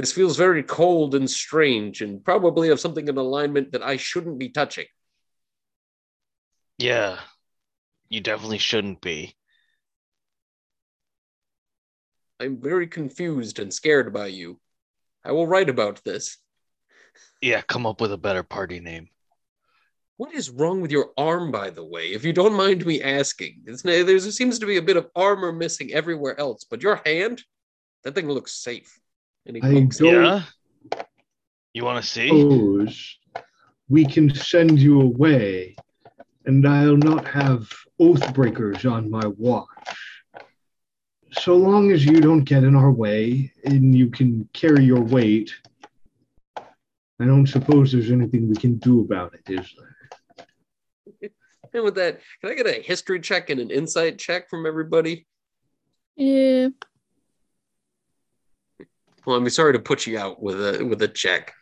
This feels very cold and strange and probably of something in alignment that I shouldn't be touching. Yeah, you definitely shouldn't be. I'm very confused and scared by you. I will write about this. Yeah, come up with a better party name. What is wrong with your arm, by the way? If you don't mind me asking, there seems to be a bit of armor missing everywhere else, but your hand, that thing looks safe. And he I pokes don't- Yeah? You want to see? suppose we can send you away, and I'll not have oath breakers on my watch. So long as you don't get in our way and you can carry your weight, I don't suppose there's anything we can do about it, is there? And with that, can I get a history check and an insight check from everybody? Yeah. Well, I'm sorry to put you out with a with a check.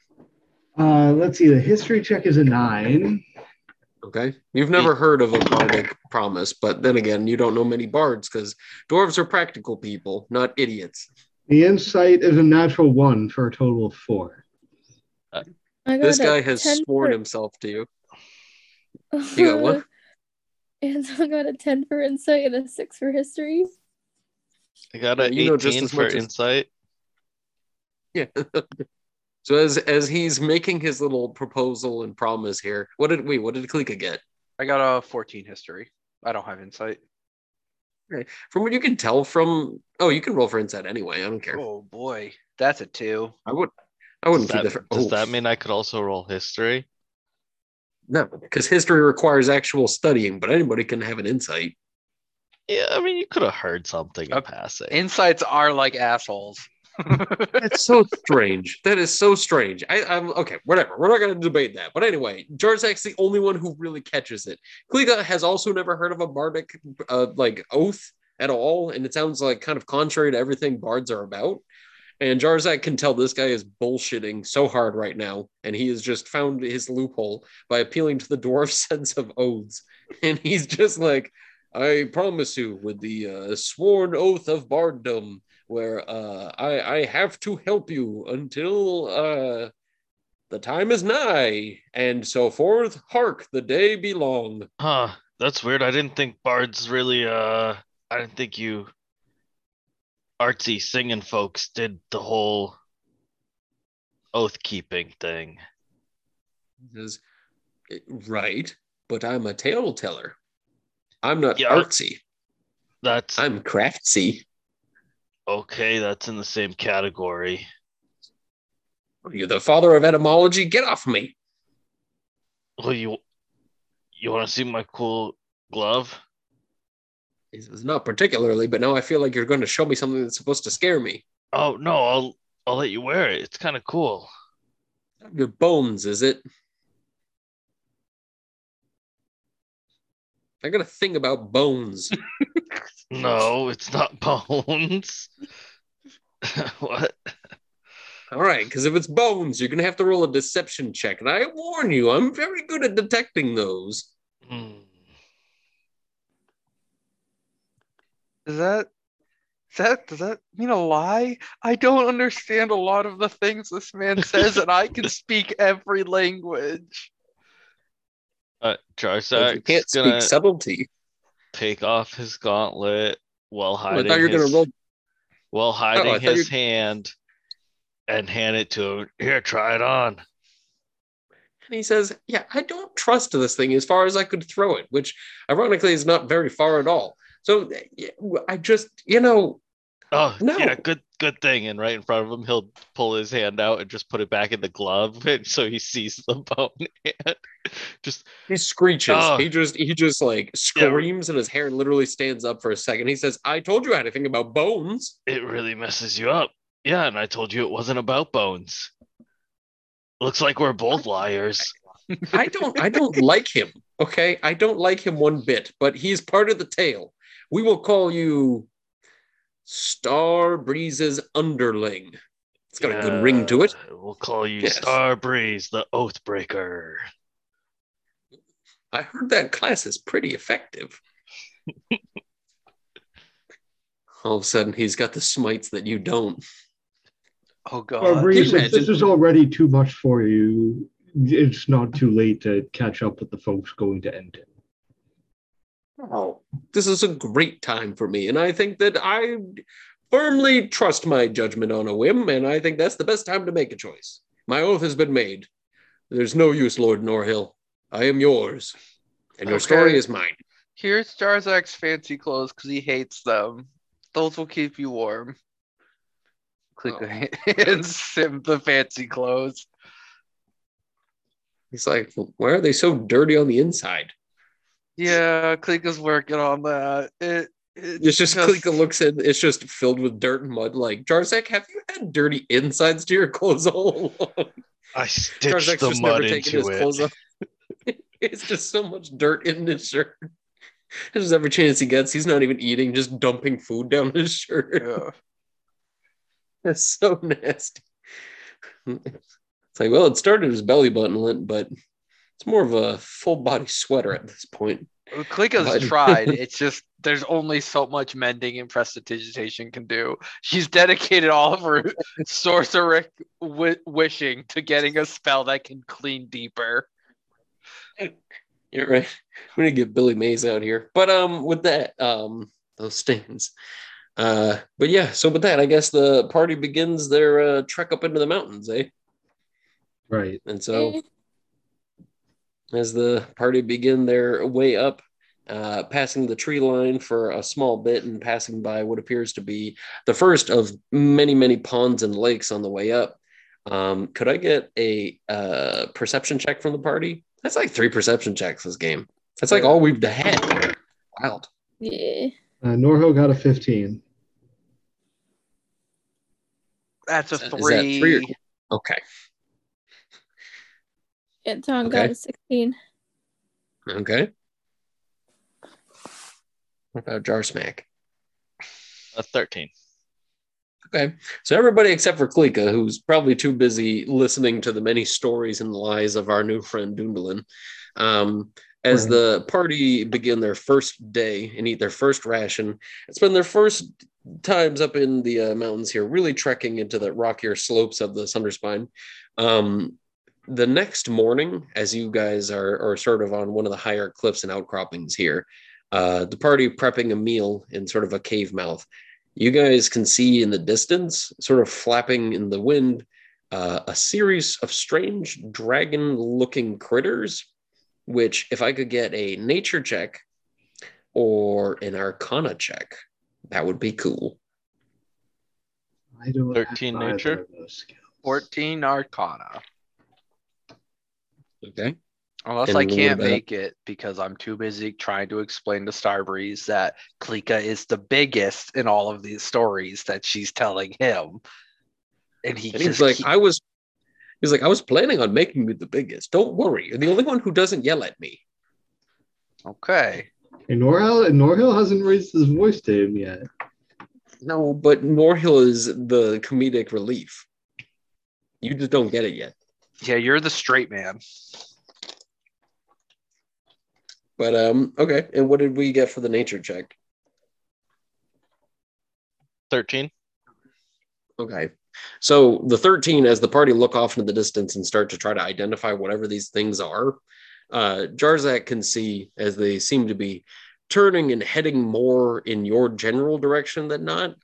Uh, let's see. The history check is a nine. Okay, you've never heard of a bardic promise, but then again, you don't know many bards because dwarves are practical people, not idiots. The insight is a natural one for a total of four. I got This guy has sworn for- himself to you. You got what? And so I got a 10 for insight and a 6 for history. I got Yeah, an you know just 18 as for much as- insight. Yeah. so as as he's making his little proposal and promise here, what did we? What did Klika get? I got a 14 history. I don't have insight. Okay. From what you can tell from, oh, you can roll for insight anyway. I don't care. Oh boy, that's a two. I would. I wouldn't Does keep that, that for. does oh, that mean I could also roll history? No, because history requires actual studying, but anybody can have an insight. Yeah, I mean, you could have heard something in Uh, passing. Insights are like assholes. That's so strange. That is so strange. I, I'm okay. Whatever. We're not going to debate that. But anyway, Jarzak's the only one who really catches it. Klika has also never heard of a bardic uh, like oath at all, and it sounds like kind of contrary to everything bards are about. And Jarzak can tell this guy is bullshitting so hard right now, and he has just found his loophole by appealing to the dwarf sense of oaths. And he's just like, I promise you, with the uh, sworn oath of barddom, where uh, I, I have to help you until uh, the time is nigh, and so forth. Hark, the day be long. Huh, that's weird. I didn't think bards really, uh, I didn't think you artsy singing folks did the whole oath keeping thing. He says, right, but I'm a tale teller. I'm not Yeah. artsy. That's I'm craftsy. Okay, that's in the same category. Are You're the father of etymology. Get off me. Well, you you want to see my cool glove? He says, not particularly, but now I feel like you're going to show me something that's supposed to scare me. Oh no, I'll I'll let you wear it. It's kind of cool. Your bones, is it? I got a thing about bones. No, it's not bones. what? All right, because if it's bones, you're gonna have to roll a deception check, and I warn you, I'm very good at detecting those. Hmm. Does that does that does that mean a lie? I don't understand a lot of the things this man says, and I can speak every language. Uh, Jarzak's can't speak subtlety. take off his gauntlet while Oh, hiding thought you were his, roll. while hiding thought you- his hand and hand it to him. Here, try it on. And he says, Yeah, I don't trust this thing as far as I could throw it, which ironically is not very far at all. So I just, you know, Oh, No. yeah, good good thing. And right in front of him, he'll pull his hand out and just put it back in the glove, and so he sees the bone hand. Just he screeches. Oh. He just, he just like screams and his hair literally stands up for a second. He says, I told you anything about bones. it really messes you up. Yeah, and I told you it wasn't about bones. Looks like we're both liars. I don't, I don't like him. Okay. I don't like him one bit, but he's part of the tale. We will call you Star Breeze's underling. It's got a good ring to it. We'll call you Yes. Star Breeze, the Oath Breaker. I heard that class is pretty effective. All of a sudden, he's got the smites that you don't. Oh Well, god. Breeze, if this is already too much for you, it's not too late to catch up with the folks going to end Oh, this is a great time for me, and I think that I firmly trust my judgment on a whim, and I think that's the best time to make a choice. My oath has been made. There's no use, Lord Norhill. I am yours, and your Okay. story is mine. Here's Jarzak's fancy clothes because he hates them. Those will keep you warm. Click Oh. and sim the fancy clothes. He's like, why are they so dirty on the inside? Yeah, Klika's working on that. It, It's just Klika looks in, it's just filled with dirt and mud. Like, Jarzak, have you had dirty insides to your clothes all along? I stitched Jarzak's the just mud never into his clothes it. off. it's just so much dirt in his shirt. There's every chance he gets, he's not even eating, just dumping food down his shirt. Yeah. That's so nasty. It's like, well, it started as belly button, lint, but it's more of a full body sweater at this point. Klika's But- tried. It's just there's only so much mending and prestidigitation can do. She's dedicated all of her sorceric wi- wishing to getting a spell that can clean deeper. You're right. We need to get Billy Mays out here. But um with that, um those stains. Uh but yeah, so with that, I guess the party begins their uh trek up into the mountains, eh? Right. And so as the party begin their way up, uh, passing the tree line for a small bit and passing by what appears to be the first of many, many ponds and lakes on the way up. Um, could I get a uh, perception check from the party? That's like three perception checks this game. That's like all we've had. Wild. Yeah. Uh, Norhill got a 15. That's a Is three. that three or- Okay. Anton Okay. got a 16. Okay. What about Jar Smack? A 13. Okay. So everybody except for Klika, who's probably too busy listening to the many stories and lies of our new friend Dundalin. Um, as Right. the party begin their first day and eat their first ration, it's been their first times up in the uh, mountains here, really trekking into the rockier slopes of the Sunderspine. Um, the next morning, as you guys are, are sort of on one of the higher cliffs and outcroppings here, uh, the party prepping a meal in sort of a cave mouth you guys can see in the distance, sort of flapping in the wind, uh, a series of strange dragon looking critters. Which, if I could get a nature check or an arcana check, that would be cool. I don't 13 nature? of those skills. 14 Arcana. Okay. Unless And I can't about- make it because I'm too busy trying to explain to Starbreeze that Klika is the biggest in all of these stories that she's telling him. And he And he's like, keep- I was, he's like, I was planning on making you the biggest. Don't worry. You're the only one who doesn't yell at me. okay. And Norhill, and Norhill hasn't raised his voice to him yet. No, but Norhill is the comedic relief. You just don't get it yet. Yeah, you're the straight man. But um, okay. And what did we get for the nature check? 13. Okay. So the 13, as the party look off into the distance and start to try to identify whatever these things are, uh, Jarzak can see as they seem to be turning and heading more in your general direction than not,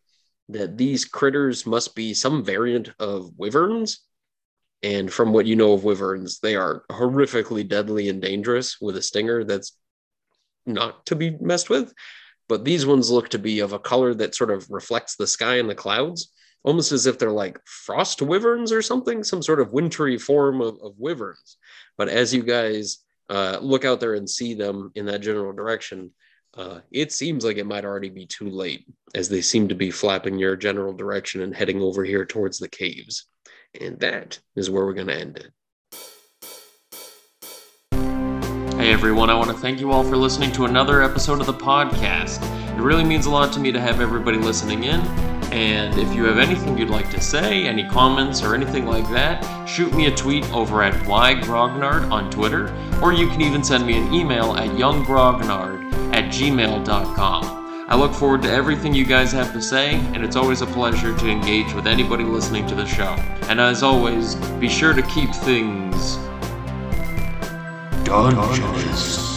that these critters must be some variant of wyverns. And from what you know of wyverns, they are horrifically deadly and dangerous with a stinger that's not to be messed with. But these ones look to be of a color that sort of reflects the sky and the clouds, almost as if they're like frost wyverns or something, some sort of wintry form of, of wyverns. But as you guys uh, look out there and see them in that general direction, uh, it seems like it might already be too late, as they seem to be flapping your general direction and heading over here towards the caves. And that is where we're going to end it. Hey everyone, I want to thank you all for listening to another episode of the podcast. It really means a lot to me to have everybody listening in. And if you have anything you'd like to say, any comments or anything like that, shoot me a tweet over at ygrognard on Twitter, or you can even send me an email at yunggrognard at gmail.com. I look forward to everything you guys have to say, and it's always a pleasure to engage with anybody listening to the show. And as always, be sure to keep things Dungeons.